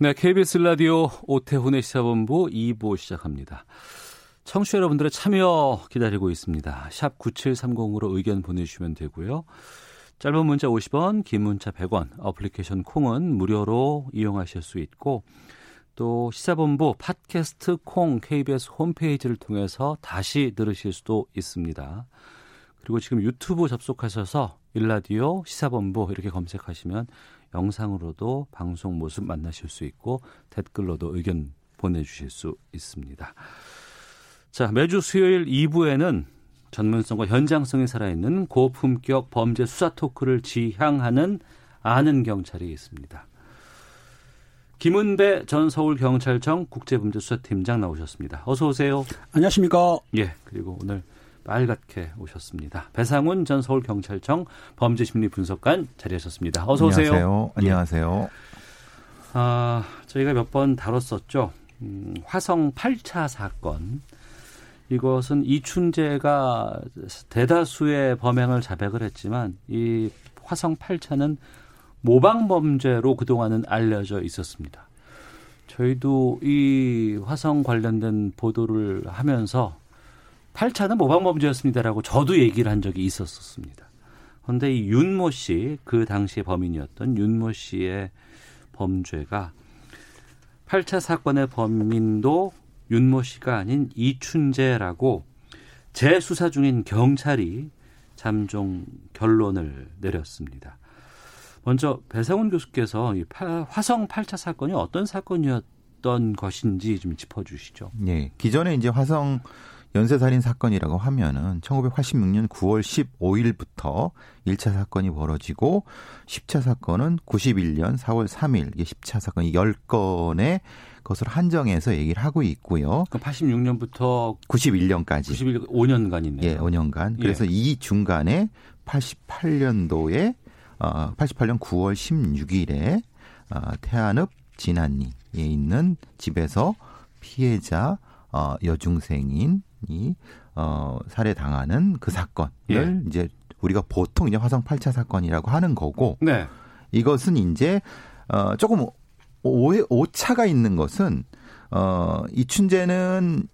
네, KBS 라디오 오태훈의 시사본부 2부 시작합니다. 청취자 여러분들의 참여 기다리고 있습니다. 샵 9730으로 의견 보내주시면 되고요. 짧은 문자 50원, 긴 문자 100원, 어플리케이션 콩은 무료로 이용하실 수 있고 또 시사본부 팟캐스트 콩 KBS 홈페이지를 통해서 다시 들으실 수도 있습니다. 그리고 지금 유튜브 접속하셔서 일라디오 시사본부 이렇게 검색하시면 영상으로도 방송 모습 만나실 수 있고 댓글로도 의견 보내주실 수 있습니다. 자, 매주 수요일 2부에는 전문성과 현장성이 살아있는 고품격 범죄 수사 토크를 지향하는 아는 경찰이 있습니다. 김은배 전 서울경찰청 국제범죄수사팀장 나오셨습니다. 어서 오세요. 안녕하십니까. 예, 그리고 오늘 빨갛게 오셨습니다. 배상훈 전 서울경찰청 범죄심리분석관 자리하셨습니다. 어서 오세요. 안녕하세요. 안녕하세요. 아, 저희가 몇 번 다뤘었죠. 음, 화성 8차 사건. 이것은 이춘재가 대다수의 범행을 자백을 했지만 이 화성 8차는 모방 범죄로 그동안은 알려져 있었습니다. 저희도 이 화성 관련된 보도를 하면서 8차는 모방 범죄였습니다라고 저도 얘기를 한 적이 있었습니다. 그런데 이 윤모 씨, 그 당시의 범인이었던 윤모 씨의 범죄가 8차 사건의 범인도 윤모 씨가 아닌 이춘재라고 재수사 중인 경찰이 잠정 결론을 내렸습니다. 먼저 배상훈 교수께서 이 화성 8차 사건이 어떤 사건이었던 것인지 좀 짚어주시죠. 네, 기존에 이제 화성 연쇄살인 사건이라고 하면은 1986년 9월 15일부터 1차 사건이 벌어지고 10차 사건은 91년 4월 3일 이게 10차 사건이 10건의 것으로 한정해서 얘기를 하고 있고요. 그 86년부터 91년까지 91 5년간이네요. 예, 5년간. 그래서 예. 이 중간에 88년도에 어 88년 9월 16일에 어 태안읍 진안리에 있는 집에서 피해자 어 여중생인 이 어, 살해당하는 그 사건을 예. 이제 우리가 보통 이제 화성 8차 사건이라고 하는 거고 네. 이것은 이제 어 조금 오해 오차가 있는 것은 어 이춘재는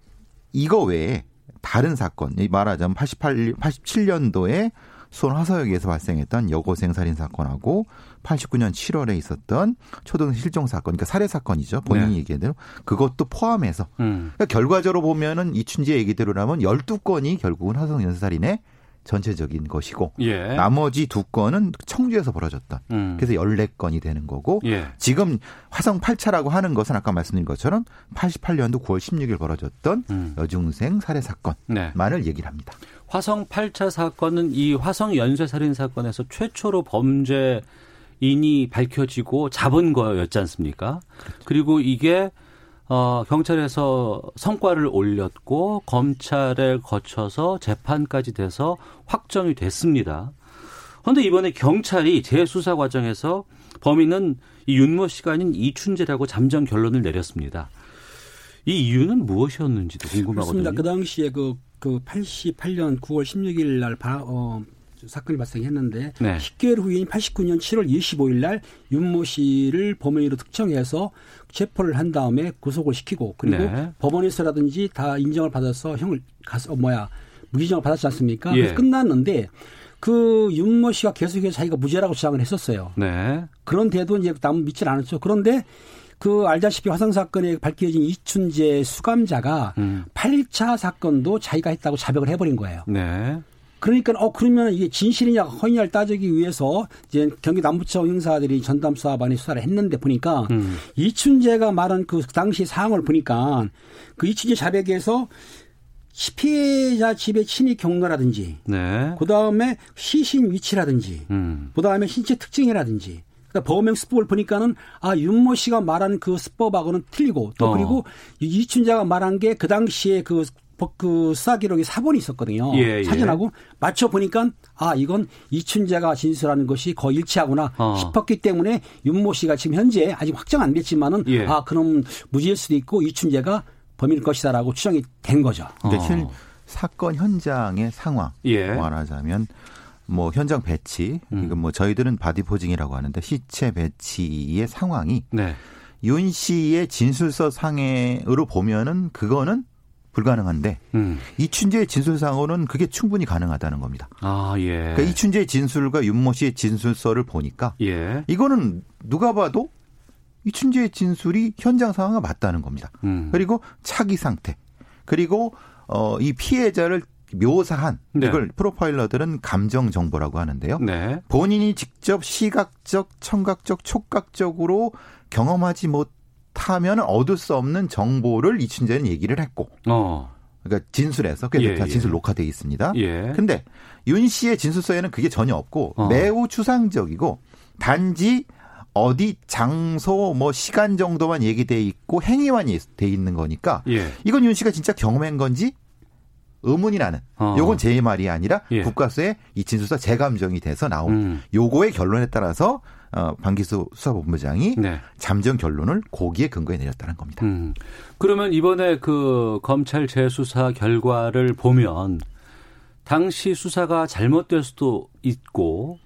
이거 외에 다른 사건, 이 말하자면 88 87년도에 수원 화서역에서 발생했던 여고생 살인 사건하고 89년 7월에 있었던 초등생 실종 사건, 그러니까 살해 사건이죠. 본인이 네. 얘기한 대로 그것도 포함해서 음. 그러니까 결과적으로 보면은 이춘재 얘기대로라면 12건이 결국은 화성 연쇄살인의 전체적인 것이고 예. 나머지 두 건은 청주에서 벌어졌던 음. 그래서 14건이 되는 거고 예. 지금 화성 8차라고 하는 것은 아까 말씀드린 것처럼 88년도 9월 16일 벌어졌던 음. 여중생 살해 사건만을 네. 얘기를 합니다. 화성 8차 사건은 이 화성 연쇄 살인 사건에서 최초로 범죄 인이 밝혀지고 잡은 거였지 않습니까? 그리고 이게 어 경찰에서 성과를 올렸고 검찰을 거쳐서 재판까지 돼서 확정이 됐습니다. 그런데 이번에 경찰이 재수사 과정에서 범인은 이 윤모 씨가 아닌 이춘재라고 잠정 결론을 내렸습니다. 이 이유는 무엇이었는지도 궁금하거든요. 그렇습니다. 그 당시에 그, 그 88년 9월 16일 날 바, 어, 사건이 발생했는데 네. 10개월 후인 89년 7월 25일 날 윤모 씨를 범인으로 특정해서 체포를 한 다음에 구속을 시키고 그리고 네. 법원에서라든지 다 인정을 받아서 형을 가서 어, 뭐야 무기징역 받았지 않습니까? 예. 그래서 끝났는데 그 윤모 씨가 계속해서 자기가 무죄라고 주장을 했었어요. 네. 그런데도 이제 남 믿질 않았죠. 그런데 그 알다시피 화성 사건에 밝혀진 이춘재 수감자가 음. 8차 사건도 자기가 했다고 자백을 해버린 거예요. 네. 그러니까 어 그러면 이게 진실이냐 허위냐를 따지기 위해서 이제 경기 남부청 형사들이 전담 수사반이 수사를 했는데 보니까 음. 이춘재가 말한 그 당시 상황을 보니까 그 이춘재 자백에서 피해자 집의 침입 경로라든지 네. 그 다음에 시신 위치라든지 음. 그 다음에 신체 특징이라든지 그러니까 범행 수법을 보니까는 아 윤모 씨가 말한 그 수법하고는 틀리고 또 어. 그리고 이춘자가 말한 게 그 당시에 그, 그 수사 기록에 사본이 있었거든요. 예, 예. 사진하고 맞춰 보니까 아 이건 이춘자가 진술하는 것이 거의 일치하구나 어. 싶었기 때문에 윤모 씨가 지금 현재 아직 확정 안 됐지만은 예. 아 그럼 무죄일 수도 있고 이춘재가 범인일 것이다라고 추정이 된 거죠. 그러니까 어. 실 사건 현장의 상황 예. 말하자면 뭐 현장 배치 음. 이건 뭐 저희들은 body posing이라고 하는데 시체 배치의 상황이 네. 윤 씨의 진술서 상으로 보면은 그거는 불가능한데 음. 이춘재의 진술상으로는 그게 충분히 가능하다는 겁니다. 아, 예. 그러니까 이춘재의 진술과 윤모 씨의 진술서를 보니까 예. 이거는 누가 봐도 이춘재의 진술이 현장 상황과 맞다는 겁니다. 음. 그리고 차기 상태 그리고 어 이 피해자를 묘사한 네. 이걸 프로파일러들은 감정 정보라고 하는데요. 네. 본인이 직접 시각적, 청각적, 촉각적으로 경험하지 못 하면 얻을 수 없는 정보를 이춘재는 얘기를 했고, 어. 그러니까 진술에서 그게 예, 다 예. 진술 녹화돼 있습니다. 예. 근데 윤 씨의 진술서에는 그게 전혀 없고 어. 매우 추상적이고 단지 어디 장소 뭐 시간 정도만 얘기돼 있고 행위만 돼 있는 거니까 예. 이건 윤 씨가 진짜 경험한 건지 의문이 나는. 어. 요건 제 말이 아니라 예. 국가수의 이 진술서 재감정이 돼서 나온 음. 요거의 결론에 따라서 어, 방기수 수사본부장이 네. 잠정 결론을 고기에 근거해 내렸다는 겁니다. 음. 그러면 이번에 그 검찰 재수사 결과를 보면 당시 수사가 잘못될 수도 있고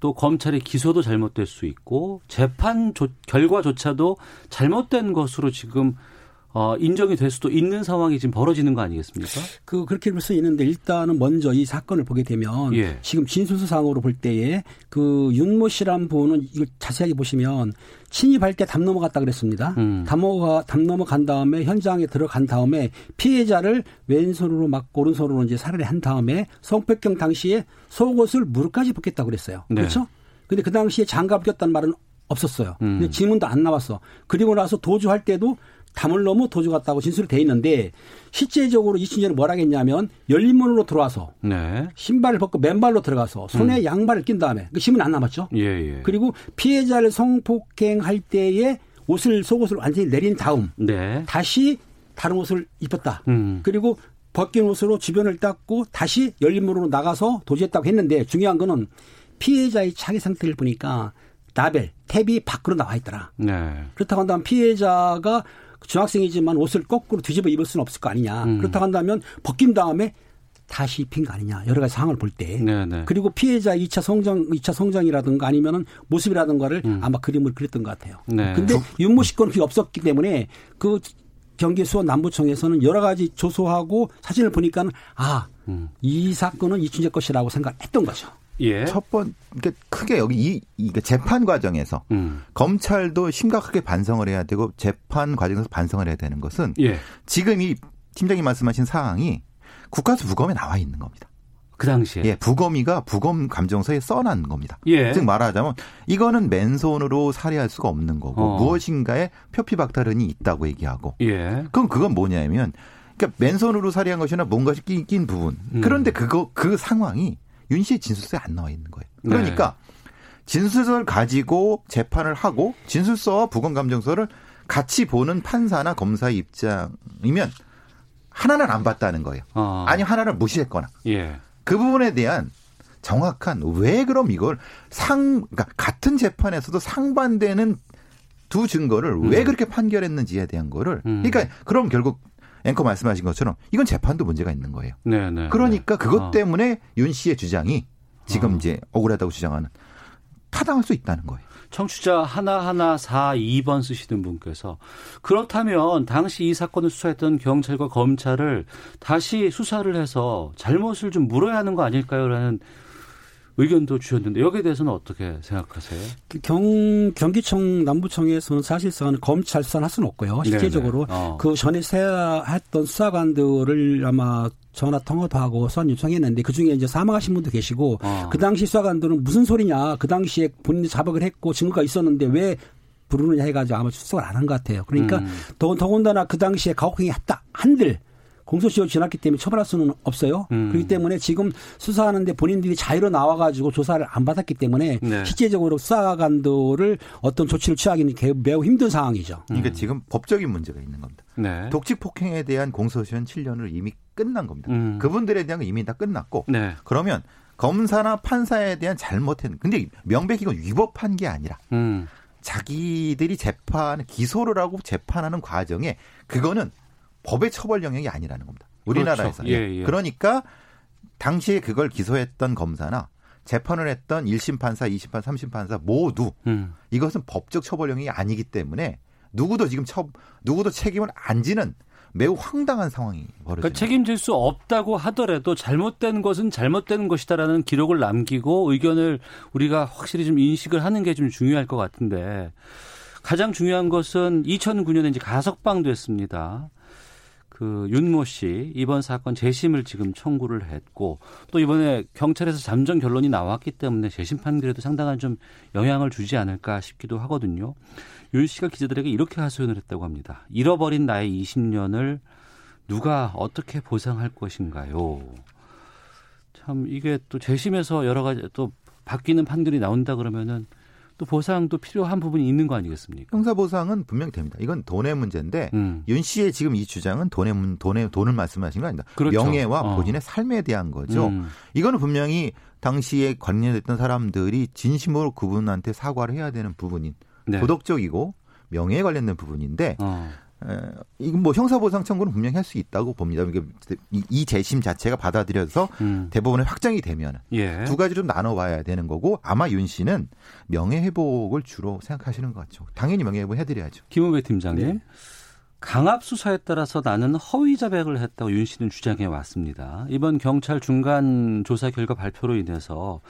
또 검찰의 기소도 잘못될 수 있고 재판 조, 결과조차도 잘못된 것으로 지금 어, 인정이 될 수도 있는 상황이 지금 벌어지는 거 아니겠습니까? 그 그렇게 볼 수 있는데 일단은 먼저 이 사건을 보게 되면 예. 지금 진술서상으로 볼 때에 그 윤모 씨란 분은 이걸 자세하게 보시면 침입할 때담 넘어갔다 그랬습니다. 음. 담 넘어가 담 넘어간 다음에 현장에 들어간 다음에 피해자를 왼손으로 맞고 오른손으로 이제 살해를 한 다음에 성폭행 당시에 속옷을 무릎까지 벗겼다 고 그랬어요. 네. 그렇죠? 근데 그 당시에 장갑 꼈다는 말은 없었어요. 음. 근데 지문도 안 나왔어. 그리고 나서 도주할 때도 담을 넘어 도주 갔다고 진술이 돼 있는데 실제적으로 이춘재는 뭐라 했냐면 열린 문으로 들어와서 네. 신발을 벗고 맨발로 들어가서 손에 양발을 낀 다음에 그 신문 안 남았죠. 예, 예. 그리고 피해자를 성폭행할 때에 옷을 속옷을 완전히 내린 다음 네. 다시 다른 옷을 입었다. 음. 그리고 벗긴 옷으로 주변을 닦고 다시 열린 문으로 나가서 도주했다고 했는데 중요한 거는 피해자의 차기 상태를 보니까 라벨, 탭이 밖으로 나와 있더라. 네. 그렇다고 한다면 피해자가 중학생이지만 옷을 거꾸로 뒤집어 입을 수는 없을 거 아니냐. 음. 그렇다고 한다면 벗긴 다음에 다시 입힌 거 아니냐. 여러 가지 상황을 볼 때. 네, 네. 그리고 피해자 2차 성장, 2차 성장이라든가 아니면은 모습이라든가를 아마 그림을 그렸던 것 같아요. 음. 네. 근데 윤모 씨 건은 그게 없었기 때문에 그 경기 수원 남부청에서는 여러 가지 조소하고 사진을 보니까는 아, 음. 이 사건은 이춘재 것이라고 생각했던 거죠. 예. 첫 번, 그러니까 크게 여기 이, 이 재판 과정에서 음. 검찰도 심각하게 반성을 해야 되고 재판 과정에서 반성을 해야 되는 것은 예. 지금 이 팀장님 말씀하신 사항이 국가수 부검에 나와 있는 겁니다. 그 당시에. 예, 부검이가 부검 감정서에 써놓은 겁니다. 예. 즉 말하자면 이거는 맨손으로 살해할 수가 없는 거고 어. 무엇인가에 표피박탈은이 있다고 얘기하고 예. 그럼 그건 뭐냐면 그러니까 맨손으로 살해한 것이나 뭔가 낀, 낀 부분 음. 그런데 그거 그 상황이 윤 씨의 진술서에 안 나와 있는 거예요. 그러니까 진술서를 가지고 재판을 하고 진술서와 부검 감정서를 같이 보는 판사나 검사의 입장이면 하나는 안 봤다는 거예요. 어. 아니 하나를 무시했거나 예. 그 부분에 대한 정확한 왜 그럼 이걸 상 그러니까 같은 재판에서도 상반되는 두 증거를 왜 그렇게 판결했는지에 대한 거를 음. 그러니까 그럼 결국 앵커 말씀하신 것처럼 이건 재판도 문제가 있는 거예요. 네, 네. 그러니까 네. 그것 어. 때문에 윤 씨의 주장이 지금 어. 이제 억울하다고 주장하는 타당할 수 있다는 거예요. 청취자 하나하나 4, 2번 쓰시는 분께서 그렇다면 당시 이 사건을 수사했던 경찰과 검찰을 다시 수사를 해서 잘못을 좀 물어야 하는 거 아닐까요? 라는 의견도 주셨는데 여기에 대해서는 어떻게 생각하세요? 그 경, 경기청 남부청에서는 사실상 검찰 수사를 할 수는 없고요. 실제적으로 네네. 어. 그 전에 했던 수사관들을 아마 전화 통화도 하고 수사 요청했는데 그 중에 이제 사망하신 분도 계시고 어. 그 당시 수사관들은 무슨 소리냐 그 당시에 본인이 자백을 했고 증거가 있었는데 왜 부르느냐 해가지고 아마 출석을 안 한 것 같아요. 그러니까 음. 더, 더군다나 그 당시에 가혹행위 했다 한들 공소시효 지났기 때문에 처벌할 수는 없어요. 음. 그렇기 때문에 지금 수사하는데 본인들이 자유로 나와가지고 조사를 안 받았기 때문에 네. 실제적으로 수사관도를 어떤 조치를 취하기는 개- 매우 힘든 상황이죠. 그러니까 지금 법적인 문제가 있는 겁니다. 네. 독직 폭행에 대한 공소시효는 7년을 이미 끝난 겁니다. 음. 그분들에 대한 건 이미 다 끝났고 네. 그러면 검사나 판사에 대한 잘못했 근데 명백히 이건 위법한 게 아니라 음. 자기들이 재판 기소를 하고 재판하는 과정에 그거는 법의 처벌 영역이 아니라는 겁니다. 우리나라에서. 그렇죠. 예, 예. 그러니까 당시에 그걸 기소했던 검사나 재판을 했던 1심 판사, 2심 판사, 3심 판사 모두 음. 이것은 법적 처벌 영역이 아니기 때문에 누구도 지금 처 누구도 책임을 안 지는 매우 황당한 상황이 벌어지는 그러니까 책임질 수 없다고 하더라도 잘못된 것은 잘못된 것이다라는 기록을 남기고 의견을 우리가 확실히 좀 인식을 하는 게 좀 중요할 것 같은데 가장 중요한 것은 2009년에 이제 가석방 됐습니다. 그 윤모 씨 이번 사건 재심을 지금 청구를 했고 또 이번에 경찰에서 잠정 결론이 나왔기 때문에 재심 판결에도 상당한 좀 영향을 주지 않을까 싶기도 하거든요. 윤 씨가 기자들에게 이렇게 하소연을 했다고 합니다. 잃어버린 나의 20년을 누가 어떻게 보상할 것인가요? 참 이게 또 재심에서 여러 가지 또 바뀌는 판결이 나온다 그러면은 또 보상도 필요한 부분이 있는 거 아니겠습니까? 형사 보상은 분명히 됩니다. 이건 돈의 문제인데 음. 윤 씨의 지금 이 주장은 돈의 문- 돈의 돈을 말씀하신 거 아닙니다. 그렇죠. 명예와 어. 본인의 삶에 대한 거죠. 음. 이거는 분명히 당시에 관련됐던 사람들이 진심으로 그분한테 사과를 해야 되는 부분인 네. 도덕적이고 명예에 관련된 부분인데 어. 에, 이건 뭐 형사보상 청구는 분명히 할 수 있다고 봅니다. 이, 이 재심 자체가 받아들여서 음. 대법원에 확정이 되면 예. 두 가지로 나눠봐야 되는 거고 아마 윤 씨는 명예회복을 주로 생각하시는 것 같죠. 당연히 명예회복 해드려야죠. 김은배 팀장님. 네. 강압 수사에 따라서 나는 허위 자백을 했다고 윤 씨는 주장해 왔습니다. 이번 경찰 중간 조사 결과 발표로 인해서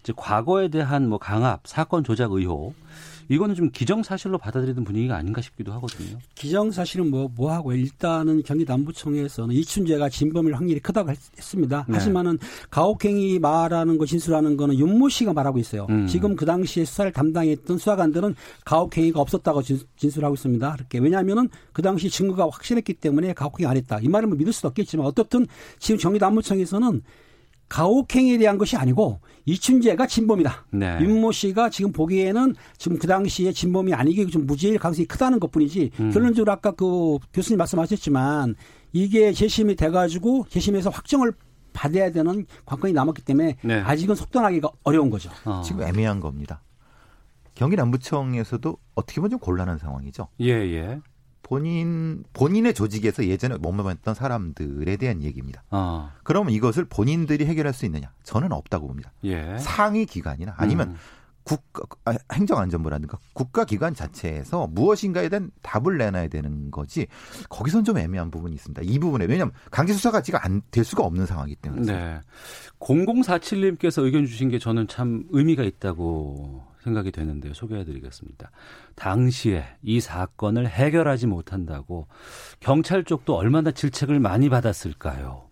이제 과거에 대한 뭐 강압, 사건 조작 의혹 이거는 좀 기정사실로 받아들이는 분위기가 아닌가 싶기도 하거든요. 기정사실은 뭐, 뭐 하고 일단은 경기남부청에서는 이춘재가 진범일 확률이 크다고 했, 습니다 네. 하지만은 가혹행위 말하는 거 진술하는 거는 윤모 씨가 말하고 있어요. 음. 지금 그 당시에 수사를 담당했던 수사관들은 가혹행위가 없었다고 진, 진술하고 있습니다. 그렇게 왜냐하면은 그 당시 증거가 확실했기 때문에 가혹행위 안 했다. 이 말을 뭐 믿을 수도 없겠지만 어떻든 지금 경기남부청에서는 가혹행위에 대한 것이 아니고 이춘재가 진범이다. 네. 윤모 씨가 지금 보기에는 지금 그 당시에 진범이 아니게 좀 무죄일 가능성이 크다는 것 뿐이지 음. 결론적으로 아까 그 교수님 말씀하셨지만 이게 재심이 돼가지고 재심에서 확정을 받아야 되는 관건이 남았기 때문에 네. 아직은 속단하기가 어려운 거죠. 어. 지금 애매한 겁니다. 경기 남부청에서도 어떻게 보면 좀 곤란한 상황이죠. 예, 예. 본인 본인의 조직에서 예전에 머물렀던 사람들에 대한 얘기입니다. 어. 그러면 이것을 본인들이 해결할 수 있느냐? 저는 없다고 봅니다. 예. 상위 기관이나 아니면 음. 국가 아, 행정안전부라든가 국가기관 자체에서 무엇인가에 대한 답을 내놔야 되는 거지 거기선 좀 애매한 부분이 있습니다. 이 부분에 왜냐하면 강제 수사가 지금 안 될 수가 없는 상황이기 때문에 네. 0047님께서 의견 주신 게 저는 참 의미가 있다고 생각이 되는데요. 소개해 드리겠습니다. 당시에 이 사건을 해결하지 못한다고 경찰 쪽도 얼마나 질책을 많이 받았을까요?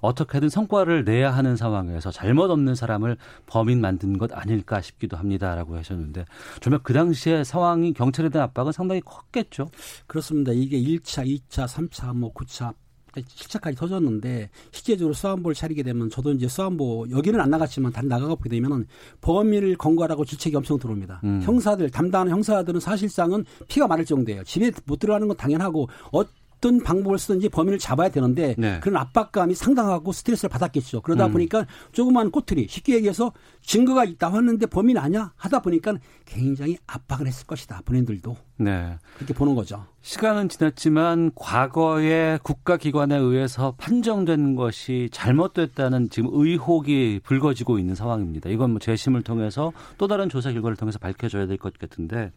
어떻게든 성과를 내야 하는 상황에서 잘못 없는 사람을 범인 만든 것 아닐까 싶기도 합니다라고 하셨는데 정말 그 당시에 상황이 경찰에 대한 압박은 상당히 컸겠죠. 그렇습니다. 이게 1차, 2차, 3차, 뭐 9차 7차까지 터졌는데 실제적으로 수안보를 차리게 되면 저도 이제 수안보 여기는 안 나갔지만 다른 나가가 보게 되면은 범인을 검거하라고 질책이 엄청 들어옵니다. 음. 형사들 담당하는 형사들은 사실상은 피가 마를 정도예요. 집에 못 들어가는 건 당연하고 어 떤 방법을 쓰든지 범인을 잡아야 되는데 네. 그런 압박감이 상당하고 스트레스를 받았겠죠. 그러다 음. 보니까 조그만 꼬투리 쉽게 얘기해서 증거가 나왔는데 범인 아니야 하다 보니까 굉장히 압박을 했을 것이다. 본인들도 네. 그렇게 보는 거죠. 시간은 지났지만 과거에 국가기관에 의해서 판정된 것이 잘못됐다는 지금 의혹이 불거지고 있는 상황입니다. 이건 뭐 재심을 통해서 또 다른 조사 결과를 통해서 밝혀져야 될 것 같은데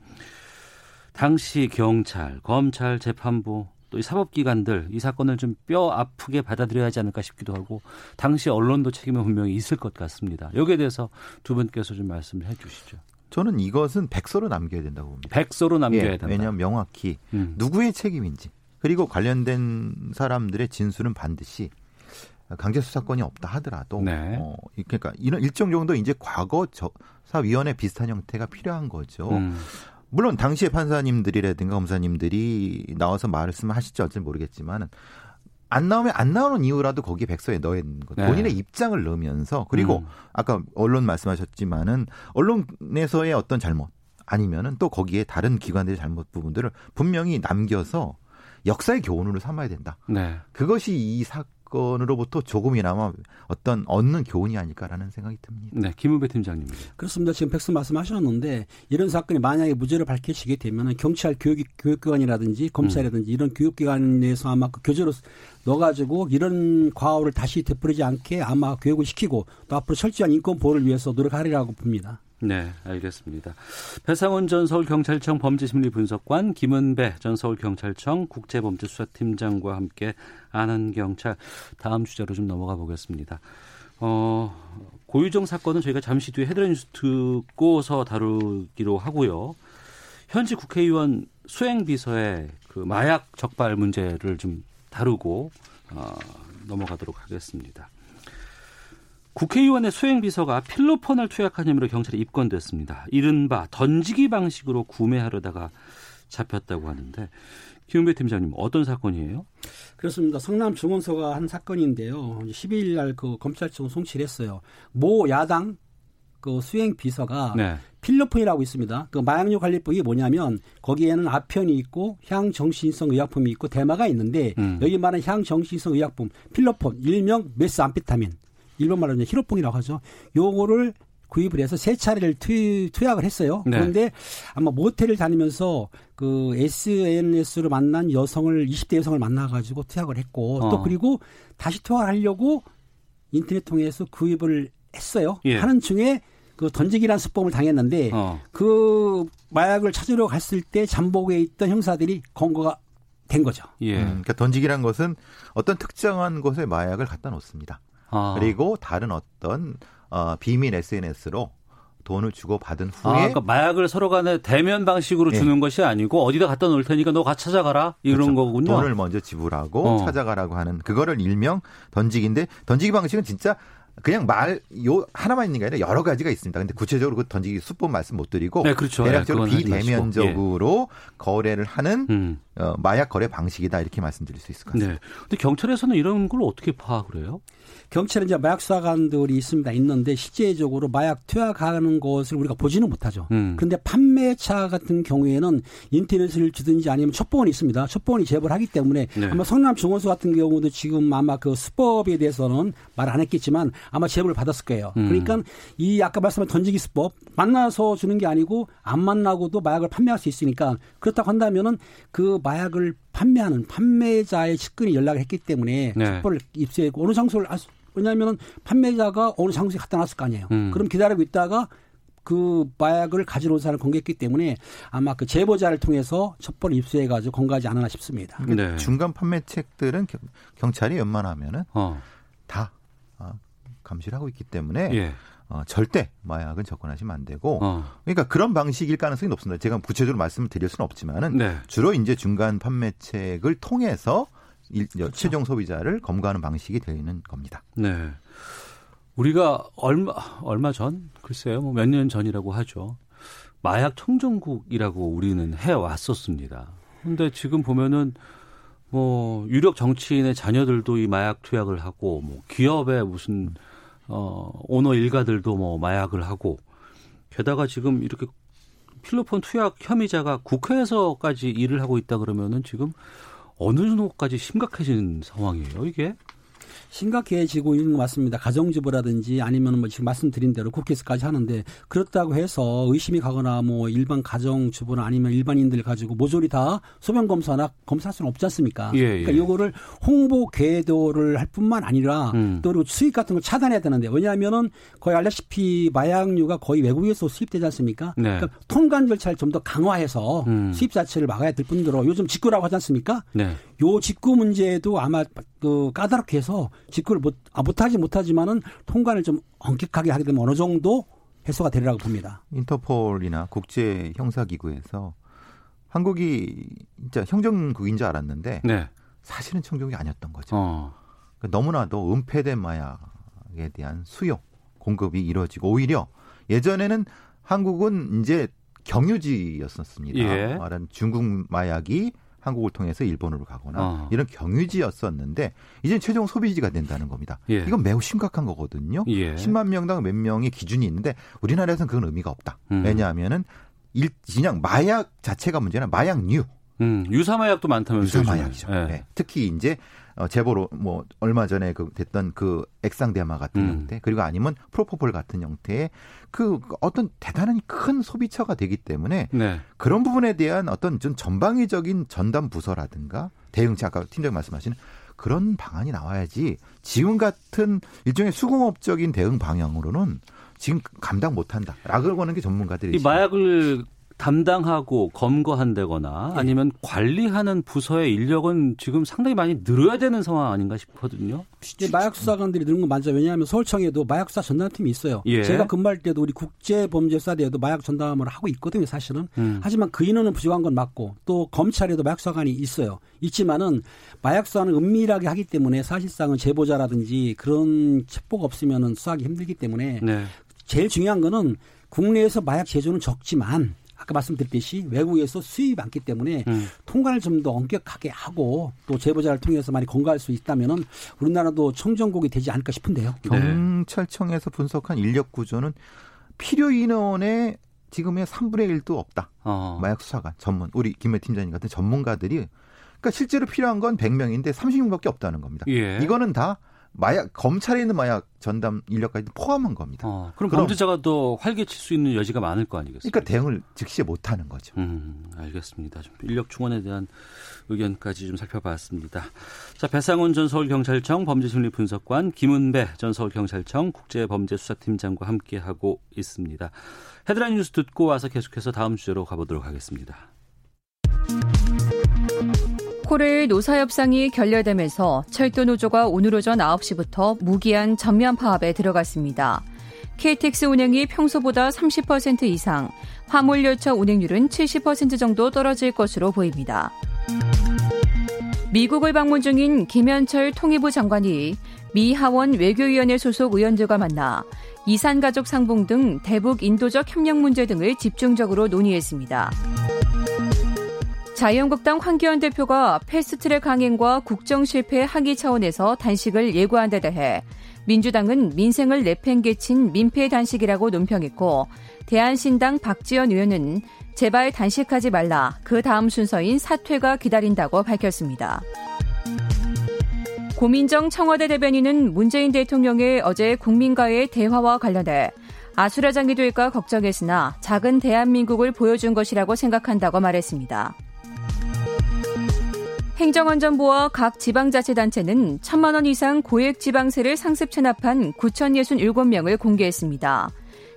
당시 경찰, 검찰, 재판부 또 이 사법기관들 이 사건을 좀 뼈 아프게 받아들여야 하지 않을까 싶기도 하고 당시 언론도 책임은 분명히 있을 것 같습니다. 여기에 대해서 두 분께서 좀 말씀을 해 주시죠. 저는 이것은 백서로 남겨야 된다고 봅니다. 백서로 남겨야 예, 된다. 왜냐하면 명확히 음. 누구의 책임인지 그리고 관련된 사람들의 진술은 반드시 강제 수사권이 없다 하더라도 네. 어, 그러니까 이런 일정 정도 이제 과거 조사위원회 비슷한 형태가 필요한 거죠. 음. 물론 당시의 판사님들이라든가 검사님들이 나와서 말씀하실지 어쩔지 모르겠지만은 안 나오면 안 나오는 이유라도 거기에 백서에 넣어야 되는 거. 네. 본인의 입장을 넣으면서 그리고 음. 아까 언론 말씀하셨지만은 언론에서의 어떤 잘못 아니면은 또 거기에 다른 기관들의 잘못 부분들을 분명히 남겨서 역사의 교훈으로 삼아야 된다. 네. 그것이 이 사 건으로부터 조금이나마 어떤 얻는 교훈이 아닐까라는 생각이 듭니다. 네. 김은배 팀장님. 그렇습니다. 지금 백수 말씀하셨는데 이런 사건이 만약에 무죄를 밝혀지게 되면 경찰 교육 교육기관이라든지 검찰이라든지 이런 교육기관 에서 아마 그 교재로 넣어가지고 이런 과오를 다시 되풀이지 않게 아마 교육을 시키고 또 앞으로 철저한 인권 보호를 위해서 노력하리라고 봅니다. 네, 알겠습니다. 배상원 전 서울경찰청 범죄심리 분석관, 김은배 전 서울경찰청 국제범죄수사팀장과 함께 아는 경찰 다음 주제로 좀 넘어가 보겠습니다. 어, 고유정 사건은 저희가 잠시 뒤에 헤드라인 뉴스 듣고서 다루기로 하고요. 현지 국회의원 수행비서의 그 마약 적발 문제를 좀 다루고 어, 넘어가도록 하겠습니다. 국회의원의 수행비서가 필로폰을 투약한 혐의로 경찰에 입건됐습니다. 이른바 던지기 방식으로 구매하려다가 잡혔다고 하는데 김은배 팀장님 어떤 사건이에요? 그렇습니다. 성남 중원서가 한 사건인데요. 12일 날 그 검찰청 송치를 했어요. 모 야당 그 수행 비서가 네. 필로폰이라고 있습니다. 그 마약류 관리법이 뭐냐면 거기에는 아편이 있고 향정신성 의약품이 있고 대마가 있는데 음. 여기 말하는 향정신성 의약품 필로폰 일명 메스암페타민 일본 말로 이제 히로뽕이라고 하죠. 요거를 구입을 해서 세 차례를 투, 투약을 했어요. 네. 그런데 아마 모텔을 다니면서 그 SNS로 만난 여성을 20대 여성을 만나가지고 투약을 했고 어. 또 그리고 다시 투약을 하려고 인터넷 통해서 구입을 했어요. 예. 하는 중에 그 던지기란 수법을 당했는데 어. 그 마약을 찾으러 갔을 때 잠복에 있던 형사들이 검거가 된 거죠. 예. 음, 그러니까 던지기란 것은 어떤 특정한 곳에 마약을 갖다 놓습니다. 아. 그리고 다른 어떤 어, 비밀 SNS로 돈을 주고 받은 아, 후에 그러니까 마약을 서로 간에 대면 방식으로 예. 주는 것이 아니고 어디다 갖다 놓을 테니까 너가 찾아가라 이런 그렇죠. 거군요. 돈을 먼저 지불하고 어. 찾아가라고 하는 그거를 일명 던지기인데 던지기 방식은 진짜 그냥 말 요 하나만 있는 게 아니라 여러 가지가 있습니다. 근데 구체적으로 그 던지기 수법 말씀 못 드리고 네, 그렇죠. 대략적으로 네. 비대면적으로 거래를 하는 음. 어, 마약 거래 방식이다 이렇게 말씀드릴 수 있을 것 같습니다. 네. 근데 경찰에서는 이런 걸 어떻게 파악을 해요? 경찰은 이제 마약 수사관들이 있습니다. 있는데 실제적으로 마약 투약하는 것을 우리가 보지는 못하죠. 음. 그런데 판매차 같은 경우에는 인터넷을 주든지 아니면 첩보원이 있습니다. 첩보원이 제보를 하기 때문에 네. 아마 성남 중원소 같은 경우도 지금 아마 그 수법에 대해서는 말 안 했겠지만 아마 제보를 받았을 거예요. 음. 그러니까 이 아까 말씀한 던지기 수법 만나서 주는 게 아니고 안 만나고도 마약을 판매할 수 있으니까 그렇다고 한다면은 그 마약을 판매하는 판매자의 측근이 연락을 했기 때문에 네. 첩보를 입수했고 어느 장소를 알 수, 왜냐하면 판매자가 어느 장소에 갖다 놨을 거 아니에요. 음. 그럼 기다리고 있다가 그 마약을 가지러 온 사람을 공개했기 때문에 아마 그 제보자를 통해서 첩보를 입수해가지고 건거하지 않았나 싶습니다. 네. 중간 판매책들은 경- 경찰이 웬만하면은 어. 다 어, 감시를 하고 있기 때문에 예. 어, 절대 마약은 접근하시면 안 되고 어. 그러니까 그런 방식일 가능성이 높습니다. 제가 구체적으로 말씀을 드릴 수는 없지만은 네. 주로 이제 중간 판매책을 통해서 일- 그렇죠. 최종 소비자를 검거하는 방식이 되는 겁니다. 네. 우리가 얼마 얼마 전 글쎄요 뭐 몇 년 전이라고 하죠 마약 청정국이라고 우리는 해 왔었습니다. 근데 지금 보면은 뭐 유력 정치인의 자녀들도 이 마약 투약을 하고 뭐 기업의 무슨 어 오너 일가들도 뭐 마약을 하고 게다가 지금 이렇게 필로폰 투약 혐의자가 국회에서까지 일을 하고 있다 그러면은 지금 어느 정도까지 심각해진 상황이에요 이게? 심각해지고 있는 것 같습니다. 가정주부라든지 아니면 뭐 지금 말씀드린 대로 국회에서까지 하는데 그렇다고 해서 의심이 가거나 뭐 일반 가정주부나 아니면 일반인들 가지고 모조리 다 소변 검사나 검사할 수는 없지 않습니까? 예, 그러니까 예. 요거를 홍보 궤도를 할 뿐만 아니라 음. 또 그리고 수입 같은 걸 차단해야 되는데 왜냐하면은 거의 알다시피 마약류가 거의 외국에서 수입되지 않습니까? 네. 그러니까 통관 절차를 좀 더 강화해서 음. 수입 자체를 막아야 될 뿐더러 요즘 직구라고 하지 않습니까? 네. 요 직구 문제도 아마 그 까다롭게 해서 직구를 못, 아, 못하지 못하지만은 통관을 좀 엄격하게 하게 되면 어느 정도 해소가 되리라고 봅니다. 인터폴이나 국제 형사기구에서 한국이 진짜 형정국인 줄 알았는데 네. 사실은 청정국이 아니었던 거죠. 어. 그러니까 너무나도 은폐된 마약에 대한 수요 공급이 이루어지고 오히려 예전에는 한국은 이제 경유지였었습니다. 예. 말한 중국 마약이 한국을 통해서 일본으로 가거나 어. 이런 경유지였었는데 이제 최종 소비지가 된다는 겁니다. 예. 이건 매우 심각한 거거든요. 예. 10만 명당 몇 명의 기준이 있는데 우리나라에서는 그건 의미가 없다. 음. 왜냐하면은 일, 그냥 마약 자체가 문제나 마약류, 음, 유사마약도 많다면서요. 유사마약이죠. 예. 네. 특히 이제 어, 제보로 뭐 얼마 전에 그 됐던 그 액상 대마 같은 음. 형태 그리고 아니면 프로포폴 같은 형태의 그 어떤 대단한 큰 소비처가 되기 때문에 네. 그런 부분에 대한 어떤 좀 전방위적인 전담 부서라든가 대응치 아까 팀장 말씀하시는 그런 방안이 나와야지 지금 같은 일종의 수공업적인 대응 방향으로는 지금 감당 못한다. 라고 하는 게 전문가들이 이 마약을 담당하고 검거한다거나 예. 아니면 관리하는 부서의 인력은 지금 상당히 많이 늘어야 되는 상황 아닌가 싶거든요. 이제 마약 수사관들이 늘은 건 맞아요. 왜냐하면 서울청에도 마약 수사 전담팀이 있어요. 예. 제가 근무할 때도 우리 국제범죄수사대에도 마약 전담을 하고 있거든요, 사실은. 음. 하지만 그 인원은 부족한 건 맞고 또 검찰에도 마약 수사관이 있어요. 있지만은 마약 수사는 은밀하게 하기 때문에 사실상은 제보자라든지 그런 첩보가 없으면은 수사하기 힘들기 때문에 네. 제일 중요한 거는 국내에서 마약 제조는 적지만 아까 말씀드렸듯이 외국에서 수입이 많기 때문에 음. 통관을 좀 더 엄격하게 하고 또 제보자를 통해서 많이 검거할 수 있다면은 우리나라도 청정국이 되지 않을까 싶은데요. 네. 경찰청에서 분석한 인력 구조는 필요 인원의 지금의 3분의 1도 없다. 어. 마약 수사관 전문 우리 김해 팀장님 같은 전문가들이 그러니까 실제로 필요한 건 100명인데 30명밖에 없다는 겁니다. 예. 이거는 다 마약 검찰에 있는 마약 전담 인력까지 포함한 겁니다. 어, 그럼, 그럼- 범죄자가 더 활개칠 수 있는 여지가 많을 거 아니겠습니까? 그러니까 대응을 즉시 못 하는 거죠. 음, 알겠습니다. 좀 인력 충원에 대한 의견까지 좀 살펴봤습니다. 자, 배상훈 전 서울경찰청 범죄심리분석관, 김은배 전 서울경찰청 국제범죄수사팀장과 함께 하고 있습니다. 헤드라인 뉴스 듣고 와서 계속해서 다음 주제로 가보도록 하겠습니다. 코레일 노사협상이 결렬되면서 철도 노조가 오늘 오전 9시부터 무기한 전면 파업에 들어갔습니다. KTX 운행이 평소보다 30% 이상, 화물열차 운행률은 70% 정도 떨어질 것으로 보입니다. 미국을 방문 중인 김현철 통일부 장관이 미 하원 외교위원회 소속 의원들과 만나 이산가족 상봉 등 대북 인도적 협력 문제 등을 집중적으로 논의했습니다. 자유한국당 황교안 대표가 패스트트랙 강행과 국정 실패 항의 차원에서 단식을 예고한 데 대해 민주당은 민생을 내팽개친 민폐 단식이라고 논평했고 대한신당 박지원 의원은 제발 단식하지 말라 그 다음 순서인 사퇴가 기다린다고 밝혔습니다. 고민정 청와대 대변인은 문재인 대통령의 어제 국민과의 대화와 관련해 아수라장이 될까 걱정했으나 작은 대한민국을 보여준 것이라고 생각한다고 말했습니다. 행정안전부와 각 지방자치단체는 천만 원 이상 고액 지방세를 상습 체납한 9,067명을 공개했습니다.